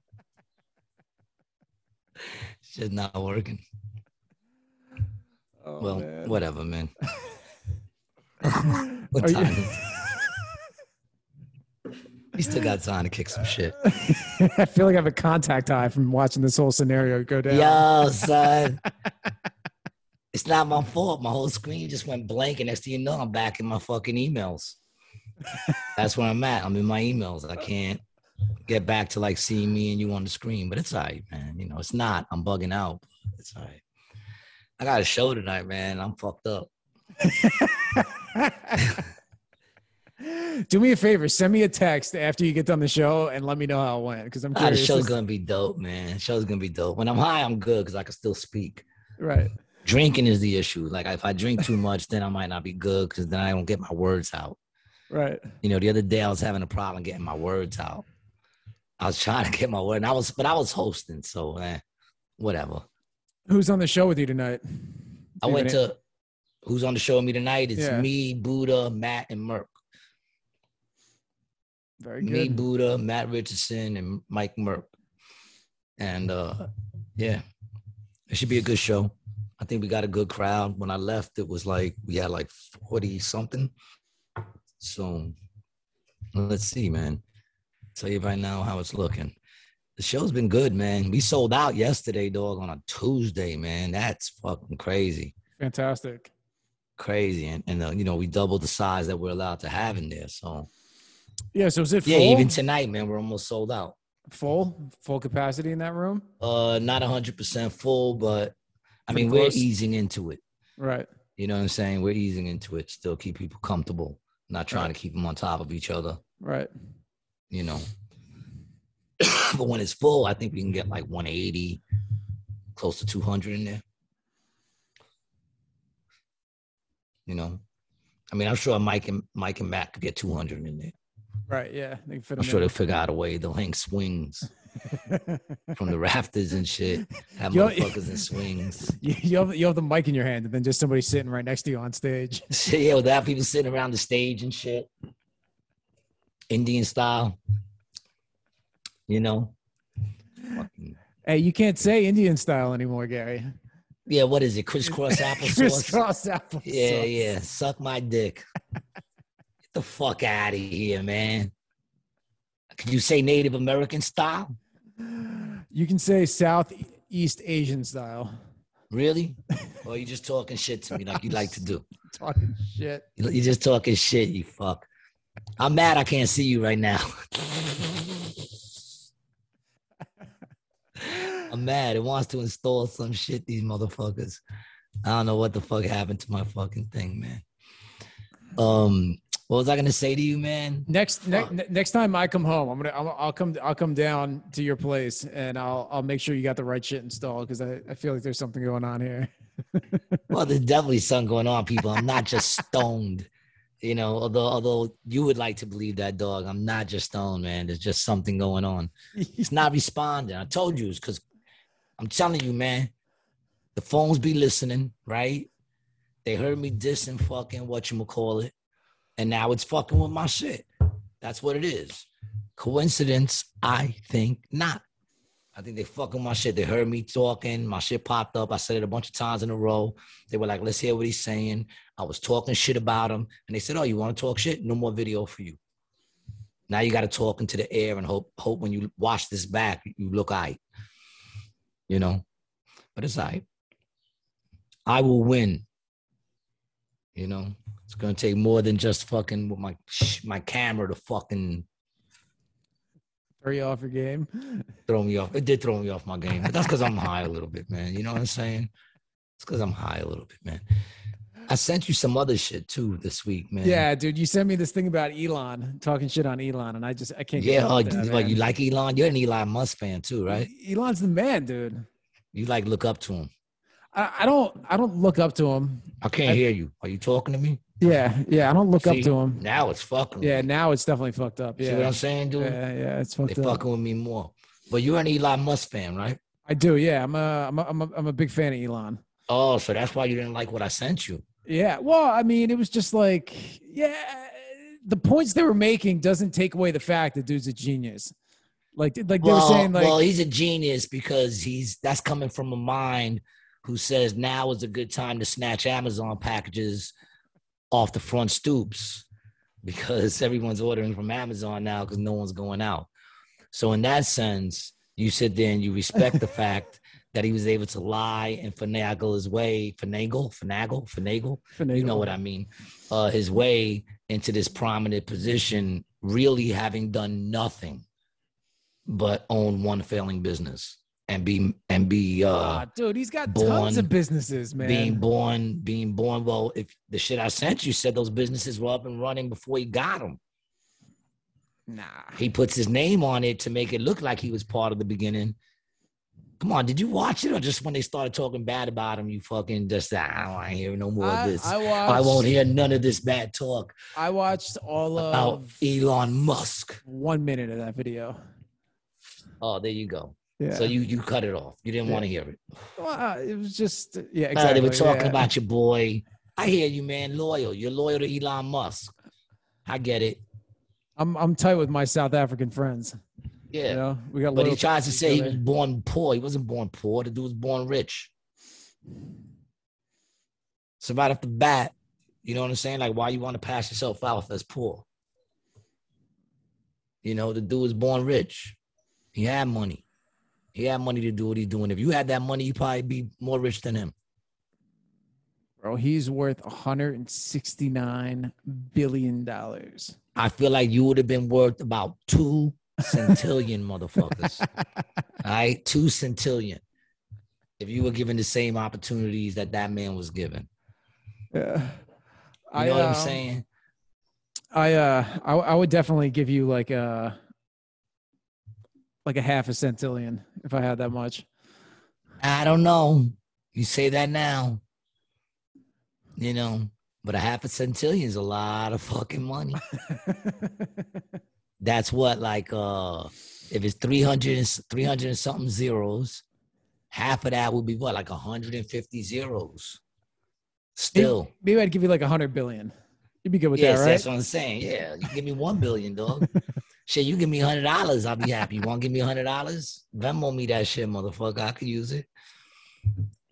It's just not working. Oh, well, man. whatever, man. [LAUGHS] Are what time is it? We still got time to kick some shit. [LAUGHS] I feel like I have a contact high from watching this whole scenario go down. Yo, son. [LAUGHS] It's not my fault. My whole screen just went blank, and next thing you know, I'm back in my fucking emails. That's where I'm at. I'm in my emails. I can't get back to like seeing me and you on the screen, but it's all right, man. You know, it's not. I'm bugging out. It's all right. I got a show tonight, man. I'm fucked up. [LAUGHS] Do me a favor, send me a text after you get done the show and let me know how it went because I'm Ah, the show's gonna be dope, man. The show's gonna be dope. When I'm high, I'm good because I can still speak. right. Drinking is the issue. Like if I drink too much, then I might not be good because then I don't get my words out. Right. You know, the other day I was having a problem getting my words out. I was trying to get my word, and I was, but I was hosting, so eh, whatever. Who's on the show with you tonight? I went to who's on the show with me tonight? It's Yeah. me, Buddha, Matt, and Merck. Very good. Me. Buddha, Matt Richardson, and Mike Merck. And uh yeah, it should be a good show. I think we got a good crowd. When I left, it was like we had like 40 something. So let's see, man. Tell you right now how it's looking. The show's been good, man. We sold out yesterday, dog, on a Tuesday, man. That's fucking crazy. Fantastic. Crazy. And, and uh, you know, we doubled the size that we're allowed to have in there. So Yeah. So is it full? yeah, even tonight, man, we're almost sold out. full, full capacity in that room. Uh, not hundred percent full, but I Pretty mean, we're easing into it. Right. You know what I'm saying? We're easing into it. Still keep people comfortable. Not trying Right. to keep them on top of each other. Right. You know. But [LAUGHS] when it's full, I think we can get like 180, close to 200 in there. You know, I mean, I'm sure Mike and Mike and Matt could get 200 in there. Right. Yeah. They I'm sure they'll figure out a way to hang swings [LAUGHS] from the rafters and shit. Have Yo- motherfuckers in swings. [LAUGHS] you, you have you have the mic in your hand, and then just somebody sitting right next to you on stage. Yeah, with that people sitting around the stage and shit. Indian style. You know? Fucking, Hey, you can't say Indian style anymore, Gary. yeah, what is it? Crisscross [LAUGHS] applesauce? Crisscross applesauce. Yeah, yeah. Suck my dick. Get the fuck out of here, man. Can you say Native American style? You can say Southeast Asian style. Really? or you just talking shit to me like you like to do? [LAUGHS] Talking shit. You- You're just talking shit, you fuck. I'm mad I can't see you right now. [LAUGHS] I'm mad. It wants to install some shit, these motherfuckers. I don't know what the fuck happened to my fucking thing, man. Um, what was I gonna say to you, man? Next, ne- next time I come home, I'm gonna, I'll, I'll come, I'll come down to your place, and I'll, I'll make sure you got the right shit installed because I, I feel like there's something going on here. [LAUGHS] Well, there's definitely something going on, people. I'm not just [LAUGHS] stoned. You know, although although you would like to believe that dog, I'm not just stoned, man. There's just something going on. [LAUGHS] It's not responding. I told you it's because I'm telling you, man, the phones be listening, right? They heard me dissing fucking what you call it, and now it's fucking with my shit. That's what it is. Coincidence? I think not. I think they fucking my shit. They heard me talking. My shit popped up. I said it a bunch of times in a row. They were like, let's hear what he's saying. I was talking shit about him. And they said, Oh, you want to talk shit? No more video for you. Now you got to talk into the air and hope hope when you watch this back, you look all right. You know? But it's right. I will win. You know, it's gonna take more than just fucking with my my camera to fucking Throw you off your game. [LAUGHS] throw me off. It did throw me off my game, but that's because I'm high a little bit, man. You know what I'm saying? It's because I'm high a little bit, man. I sent you some other shit too this week, man. Yeah, dude, you sent me this thing about Elon talking shit on Elon, and I just I can't. Yeah, up oh, with that, you, like Elon? You're an Elon Musk fan too, right? Elon's the man, dude. You like look up to him. I, I don't I don't look up to him. I can't I- hear you. Are you talking to me? Yeah, yeah, I don't look See? up to him. Now it's fucking. Yeah, now it's definitely fucked up. See what Yeah, I'm saying, dude? yeah, yeah, it's fucked up. fucking with me more. But you're an Elon Musk fan, right? I do. Yeah, I'm a I'm a I'm a, I'm a big fan of Elon. Oh, so that's why you didn't like what I sent you. Yeah. Well, I mean, it was just like, yeah, the points they were making doesn't take away the fact that dude's a genius. Like, like they well, were saying, like, well, he's a genius because he's that's coming from a mind who says now is a good time to snatch Amazon packages off the front stoops [LAUGHS] because everyone's ordering from Amazon now because no one's going out. So in that sense, you sit there and you respect the [LAUGHS] fact that he was able to lie and finagle his way, finagle, finagle, finagle, you know what I mean, uh, his way into this prominent position, really having done nothing but own one failing business and be and be uh Ah, dude, he's got tons of businesses, man. being born being born well if the shit i sent you said those businesses were up and running before he got them nah. he puts his name on it to make it look like he was part of the beginning come on did you watch it or just when they started talking bad about him you fucking just i don't want to hear no more of this I I, won't hear none of this bad talk I watched all about of elon musk one minute of that video. oh there you go Yeah. so you you cut it off you didn't Yeah. want to hear it Well, uh, it was just yeah, Uh, they were talking yeah. about your boy. I hear you, man. Loyal. You're loyal to Elon Musk. I get it. I'm I'm tight with my South African friends. Yeah. You know, we got. but he tries to say he was born poor. He wasn't born poor. The dude was born rich. So right off the bat, you know what I'm saying? Like, why you want to pass yourself out as poor? You know, the dude was born rich. He had money. He had money to do what he's doing. If you had that money, you'd probably be more rich than him. Bro, he's worth 169 billion dollars. I feel like you would have been worth about two centillion motherfuckers. All right, two centillion. If you were given the same opportunities that that man was given, Yeah. you know what I'm um, saying? I uh I, I would definitely give you like a like a half a centillion if I had that much. I don't know. You say that now. You know, But a half a centillion is a lot of fucking money. [LAUGHS] That's what like uh if it's 300 and, 300 and something zeros, half of that would be what like 150 zeros. Still. Maybe I'd give you like a hundred billion. You'd be good with yes, that, right? that's what I'm saying. Yeah, you give me one billion, [LAUGHS] dog. shit, you give me hundred dollars, I'll be happy. You want to give me hundred dollars? Venmo me that shit, motherfucker. I could use it.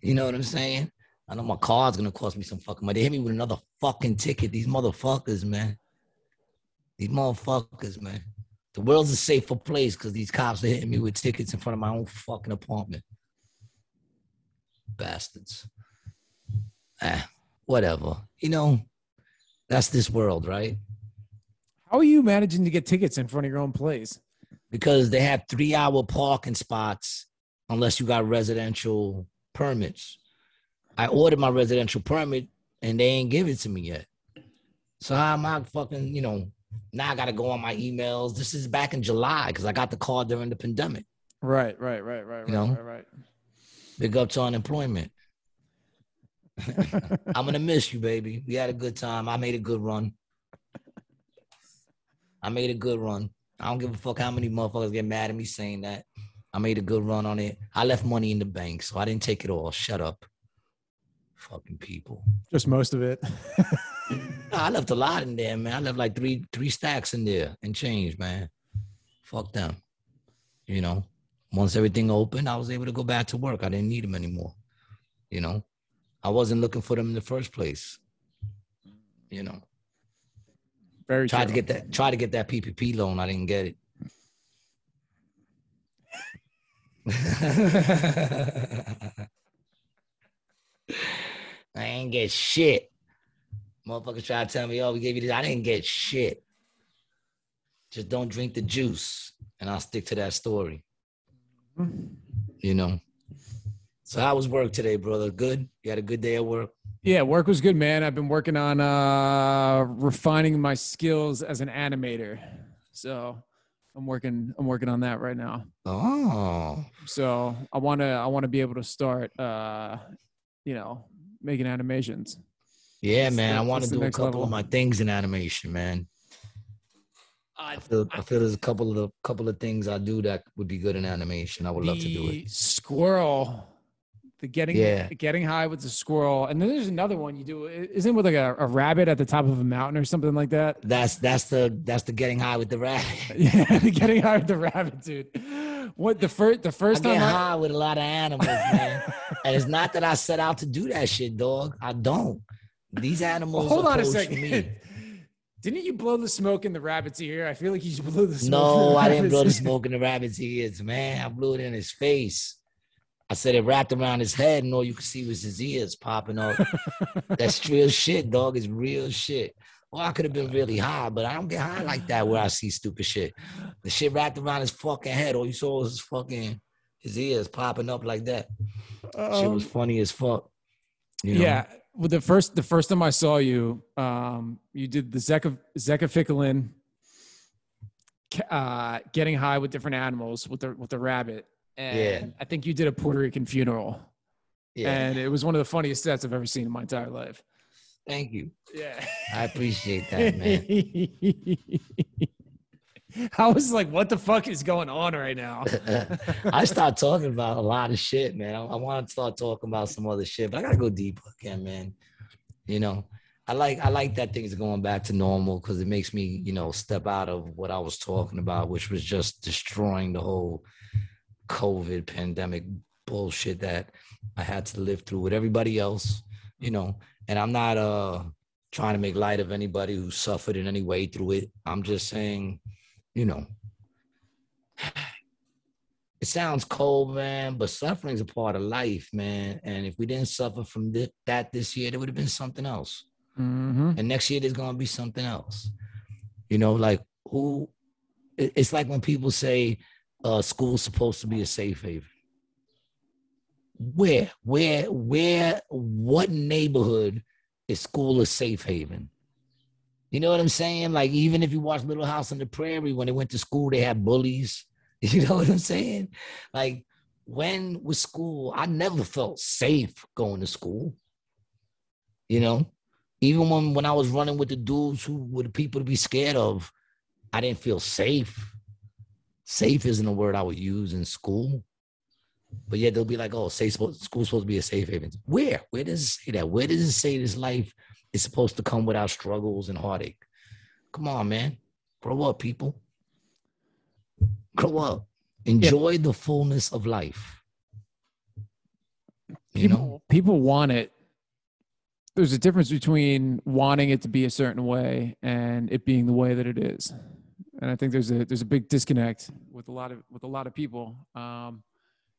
You know what I'm saying? I know my car's gonna cost me some fucking money. They hit me with another fucking ticket. These motherfuckers, man. These motherfuckers, man. The world's a safer place because these cops are hitting me with tickets in front of my own fucking apartment. Bastards. Ah, whatever. You know, that's this world, right? How are you managing to get tickets in front of your own place? Because they have three hour parking spots unless you got residential permits. I ordered my residential permit and they ain't give it to me yet. So how am I fucking, you know, now I gotta go on my emails. This is back in July because I got the call during the pandemic. Right, right, right, right, You know? right, right. Big up to unemployment. [LAUGHS] I'm gonna miss you, baby. We had a good time. I made a good run. I made a good run. I don't give a fuck how many motherfuckers get mad at me saying that. I made a good run on it. I left money in the bank, so I didn't take it all. Shut up. Fucking people. Just most of it. No, I left a lot in there, man. I left like three three stacks in there and change, man. Fuck them. You know, once everything opened, I was able to go back to work. I didn't need them anymore. You know, I wasn't looking for them in the first place. You know, Very tried to get that tried to get that PPP loan. I didn't get it. [LAUGHS] [LAUGHS] I ain't get shit. Motherfuckers try to tell me, oh, we gave you this. I didn't get shit. Just don't drink the juice. And I'll stick to that story. You know. So how was work today, brother? Good? You had a good day at work? Yeah, work was good, man. I've been working on uh refining my skills as an animator. So I'm working I'm working on that right now. Oh. So I wanna I wanna be able to start uh you know making animations. Yeah, That's man. the- I want to do a couple level. of my things in animation, man. I feel I feel there's a couple of the couple of things I do that would be good in animation. I would love to do it. Squirrel. The getting Yeah. getting high with the squirrel. And then there's another one you do. Isn't it with like a, a rabbit at the top of a mountain or something like that? That's that's the that's the getting high with the rabbit. [LAUGHS] Yeah, the getting high with the rabbit, dude. What the first the I first get time I, high with a lot of animals, man. [LAUGHS] and it's not that I set out to do that shit, dog. I don't. These animals. hold on a second. Me. [LAUGHS] Didn't you blow the smoke in the rabbit's ear? I feel like you [LAUGHS] blew the smoke. No, the I didn't blow the smoke in the rabbit's ears, man. I blew it in his face. I said it wrapped around his head, and all you could see was his ears popping up. That's real shit, dog. It's real shit. Well, I could have been really high, but I don't get high like that where I see stupid shit. The shit wrapped around his fucking head. All you saw was his fucking his ears popping up like that. shit was Um, funny as fuck. You know? Yeah. Well, the first the first time I saw you, um, you did the Zeca Zecaficalin, uh, getting high with different animals with the with the rabbit, and Yeah. I think you did a Puerto Rican funeral, yeah. and it was one of the funniest sets I've ever seen in my entire life. Thank you. Yeah. I appreciate that, [LAUGHS] man. I was like, what the fuck is going on right now? [LAUGHS] I start talking about a lot of shit, man. I, I want to start talking about some other shit, but I gotta go deeper again, man. You know, I like I like that things are going back to normal because it makes me, you know, step out of what I was talking about, which was just destroying the whole COVID pandemic bullshit that I had to live through with everybody else, you know. And I'm not uh trying to make light of anybody who suffered in any way through it. I'm just saying, you know, it sounds cold, man, but suffering's a part of life, man. And if we didn't suffer from thi- that this year, there would have been something else. hmm And next year, there's gonna be something else. You know, like who? It's like when people say uh, school's supposed to be a safe haven. Where, where, where? What neighborhood is school a safe haven? You know what I'm saying? Like even if you watch Little House on the Prairie, when they went to school, they had bullies. [LAUGHS] You know what I'm saying? Like when was school? I never felt safe going to school. You know, Even when when I was running with the dudes who were the people to be scared of, I didn't feel safe. Safe isn't a word I would use in school. But yeah, they'll be like, oh, safe school's supposed to be a safe haven. Where? Where does it say that? Where does it say this life is supposed to come without struggles and heartache? Come on, man. Grow up, people. Grow up. Enjoy the fullness of life. You people, know? people want it. There's a difference between wanting it to be a certain way and it being the way that it is. And I think there's a there's a big disconnect with a lot of with a lot of people. Um,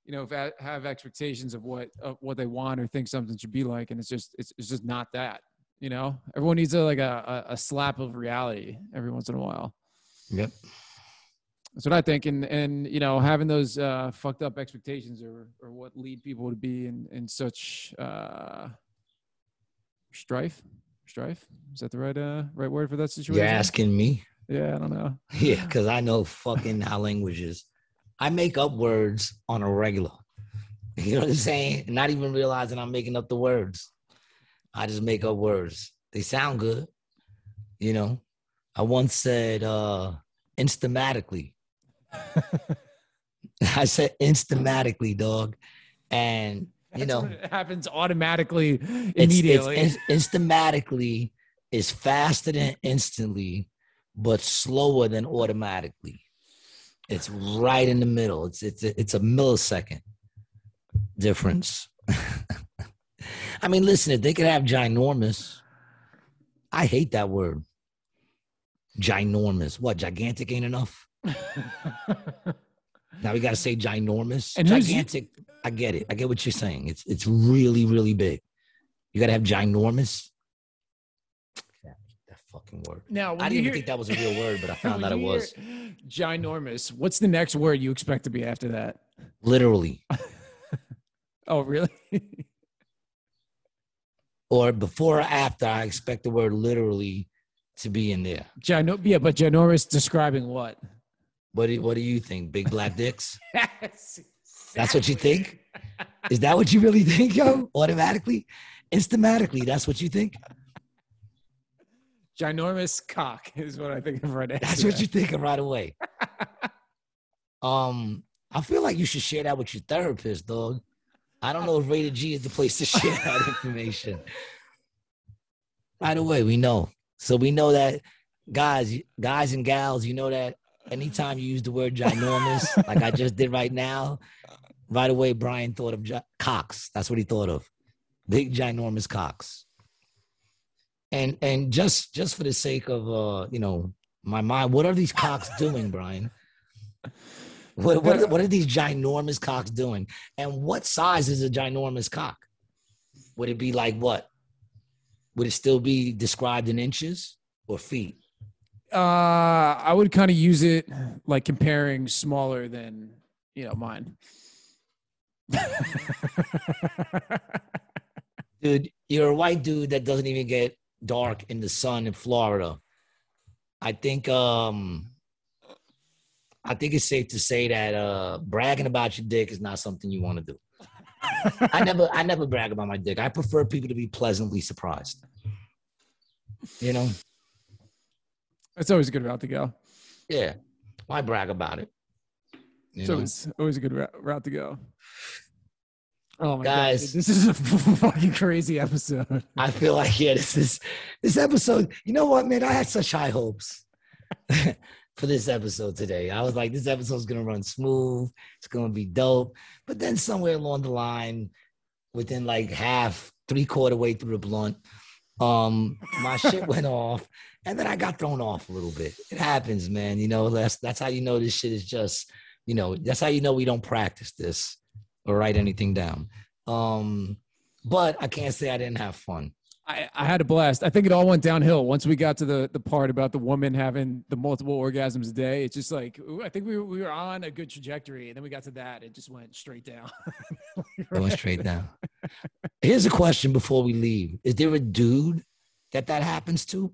you know, have, have expectations of what of what they want or think something should be like, and it's just it's, it's just not that. You know, everyone needs a like a, a slap of reality every once in a while. Yep. That's what I think, and and you know, having those uh, fucked up expectations or or what lead people to be in in such uh, strife. Strife is that the right uh right word for that situation? You're asking me. Yeah, I don't know. [LAUGHS] Yeah, because I know fucking how languages. I make up words on a regular. [LAUGHS] You know what I'm saying? Not even realizing I'm making up the words. I just make up words. They sound good. You know, I once said uh instamatically. [LAUGHS] I said instamatically, dog. And you That's know, it happens automatically immediately. It's, it's instamatically is faster than instantly, but slower than automatically. It's right in the middle. It's it's a, it's a millisecond difference. [LAUGHS] I mean, listen, if they could have ginormous, I hate that word. Ginormous. What? Gigantic ain't enough. [LAUGHS] Now we got to say ginormous. And gigantic. I get it. I get what you're saying. It's it's really really big. You got to have ginormous. Fucking word. now, I didn't even hear- think that was a real word, but I [LAUGHS] found that it was ginormous. What's the next word you expect to be after that? literally. [LAUGHS] Oh, really? [LAUGHS] Or before or after, I expect the word literally to be in there. Gino- yeah, but ginormous describing what? What do, what do you think? Big black dicks? That's what you think? Is that what you really think, yo? Automatically? Instamatically, that's what you think? Ginormous cock [LAUGHS] is what I think of right now. That's what you think of right away. [LAUGHS] Um, I feel like you should share that with your therapist, dog. I don't know if rated G is the place to share that [LAUGHS] information. Right away, we know. So we know that guys, guys and gals, you know that anytime you use the word ginormous, like I just did right now, right away Brian thought of gi- cocks. That's what he thought of. Big ginormous cocks. And and just just for the sake of uh, you know, my mind, what are these cocks [LAUGHS] doing, Brian? What what, are- what are these ginormous cocks doing? And what size is a ginormous cock? Would it be like what? Would it still be described in inches or feet? Uh, I would kind of use it like comparing smaller than you know mine. [LAUGHS] Dude, you're a white dude that doesn't even get dark in the sun in Florida. I think um I think it's safe to say that uh bragging about your dick is not something you want to do. I never I never brag about my dick. I prefer people to be pleasantly surprised. You know? That's always a good route to go. Yeah. Why brag about it? You It's know? always, always a good route to go. Oh my Guys. god, this is a [LAUGHS] fucking crazy episode. I feel like yeah, this is this episode. You know what, man? I had such high hopes [LAUGHS] for this episode today. I was like, this episode's gonna run smooth. It's gonna be dope. But then somewhere along the line, within like half, three quarter way through the blunt, um, my shit [LAUGHS] went off, and then I got thrown off a little bit. It happens, man. You know, that's that's how you know this shit is just, you know, that's how you know we don't practice this or write anything down. Um, but I can't say I didn't have fun. I, I had a blast. I think it all went downhill once we got to the the part about the woman having the multiple orgasms a day. It's just like ooh, I think we were, we were on a good trajectory, and then we got to that, it just went straight down. [LAUGHS] It went straight down. Here's a question before we leave: Is there a dude that that happens to?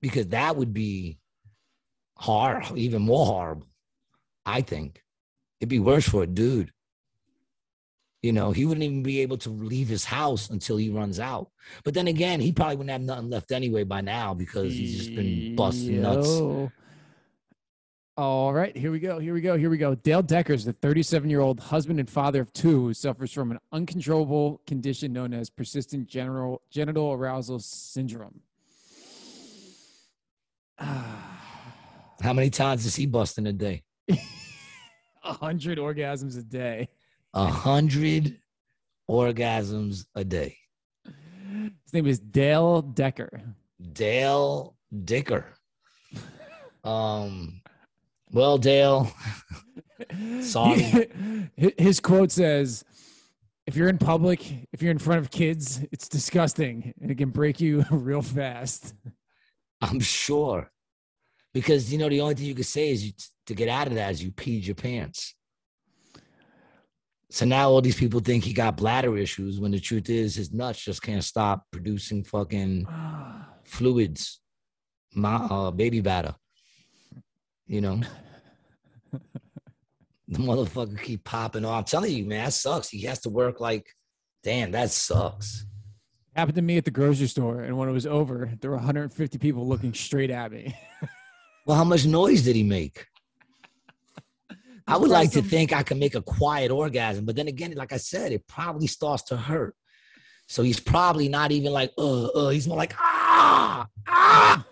Because that would be hard, even more horrible. I think it'd be worse for a dude. You know, he wouldn't even be able to leave his house until he runs out. But then again, he probably wouldn't have nothing left anyway by now because he's just been busting nuts. All right, here we go. Here we go. Here we go. Dale Decker is the 37 year old husband and father of two who suffers from an uncontrollable condition known as persistent general genital arousal syndrome. [SIGHS] How many times does he bust in a day? [LAUGHS] A hundred orgasms a day. A hundred orgasms a day. His name is Dale Decker. Dale Dicker. Um, well, Dale, [LAUGHS] sorry. His quote says, "If you're in public, if you're in front of kids, it's disgusting and it can break you [LAUGHS] real fast." I'm sure, because you know the only thing you could say is you, to get out of that is you peed your pants. So now all these people think he got bladder issues when the truth is his nuts just can't stop producing fucking [SIGHS] fluids, my uh, baby batter. You know, [LAUGHS] the motherfucker keep popping off. I'm telling you, man, that sucks. He has to work like, damn, that sucks. Happened to me at the grocery store, and when it was over, there were 150 people looking straight at me. [LAUGHS] Well, how much noise did he make? I would like to think I can make a quiet orgasm, but then again, like I said, it probably starts to hurt. So he's probably not even like, uh, uh, he's more like, ah, ah.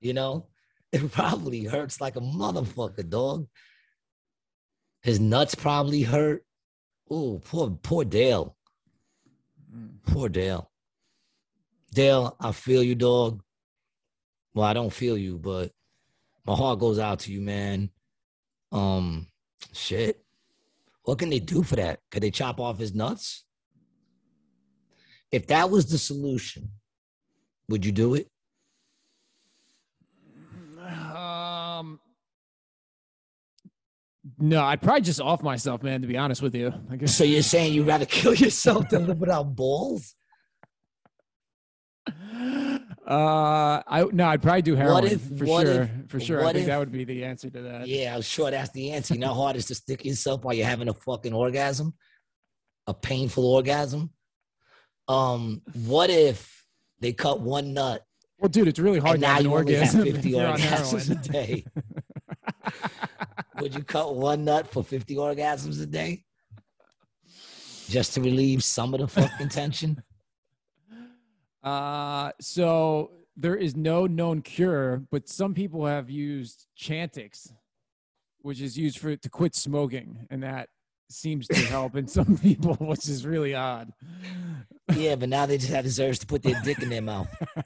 You know, [LAUGHS] it probably hurts like a motherfucker, dog. His nuts probably hurt. Oh, poor, poor Dale. Poor Dale. Dale, I feel you, dog. Well, I don't feel you, but my heart goes out to you, man. Um, shit. What can they do for that? Could they chop off his nuts? If that was the solution, would you do it? Um, no, I'd probably just off myself, man. To be honest with you, I guess. So you're saying you'd rather [LAUGHS] kill yourself than live without balls? [LAUGHS] Uh, I no, I'd probably do heroin if- for sure. if- for sure, I think that would be the answer to that. Yeah, I'm sure that's the answer. You know how hard it is to stick yourself while you're having a fucking orgasm? A painful orgasm? Um, what if they cut one nut Well, dude, it's really hard and to now have an you only have orgasm [LAUGHS] if 50 you're orgasms a day? Would you cut one nut for 50 orgasms a day? Just to relieve some of the fucking tension? Uh, so there is no known cure, but some people have used Chantix, which is used for to quit smoking, and that seems to [LAUGHS] help in some people, which is really odd. Yeah, but now they just have the urge to put their dick in their mouth [LAUGHS]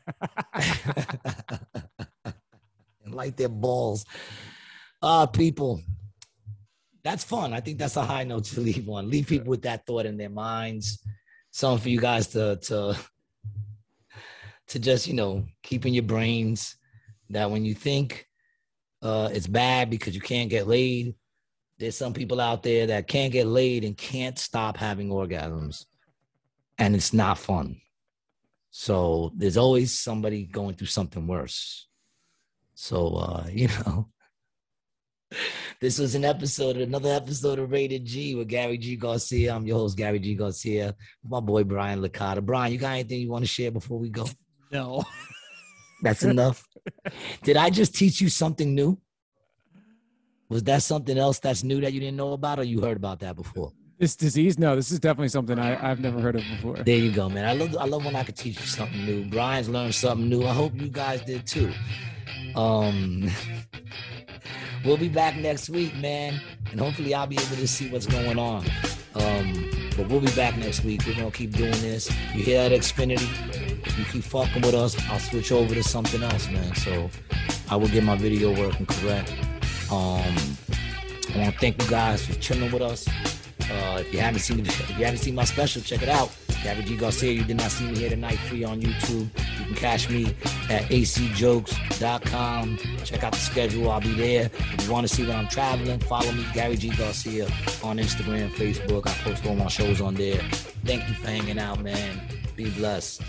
[LAUGHS] and light their balls. Ah, people. That's fun. I think that's a high note to leave on. Leave people with that thought in their minds. Something for you guys to to to just, you know, keeping your brains that when you think uh it's bad because you can't get laid, there's some people out there that can't get laid and can't stop having orgasms. And it's not fun. So there's always somebody going through something worse. So uh, [LAUGHS] you know, this was an episode, another episode of Rated G with Gary G. Garcia. I'm your host, Gary G. Garcia. My boy Brian Licata. Brian, you got anything you want to share before we go? No. That's [LAUGHS] enough. Did I just teach you something new? Was that something else that's new that you didn't know about, or you heard about that before? This disease? No, this is definitely something I, I've never heard of before. There you go, man. I love I love when I could teach you something new. Brian's learned something new. I hope you guys did too. Um [LAUGHS] we'll be back next week, man. And hopefully I'll be able to see what's going on. Um, but we'll be back next week. We're gonna keep doing this. You hear that Xfinity? You keep fucking with us, I'll switch over to something else, man. So I will get my video working correct. Um I want to thank you guys for chilling with us. Uh, if you haven't seen the, if you haven't seen my special, check it out. Gary G Garcia, you did not see me here tonight, free on YouTube. You can catch me at acjokes.com. Check out the schedule. I'll be there. If you want to see when I'm traveling, follow me, Gary G Garcia, on Instagram, Facebook. I post all my shows on there. Thank you for hanging out, man. Be blessed.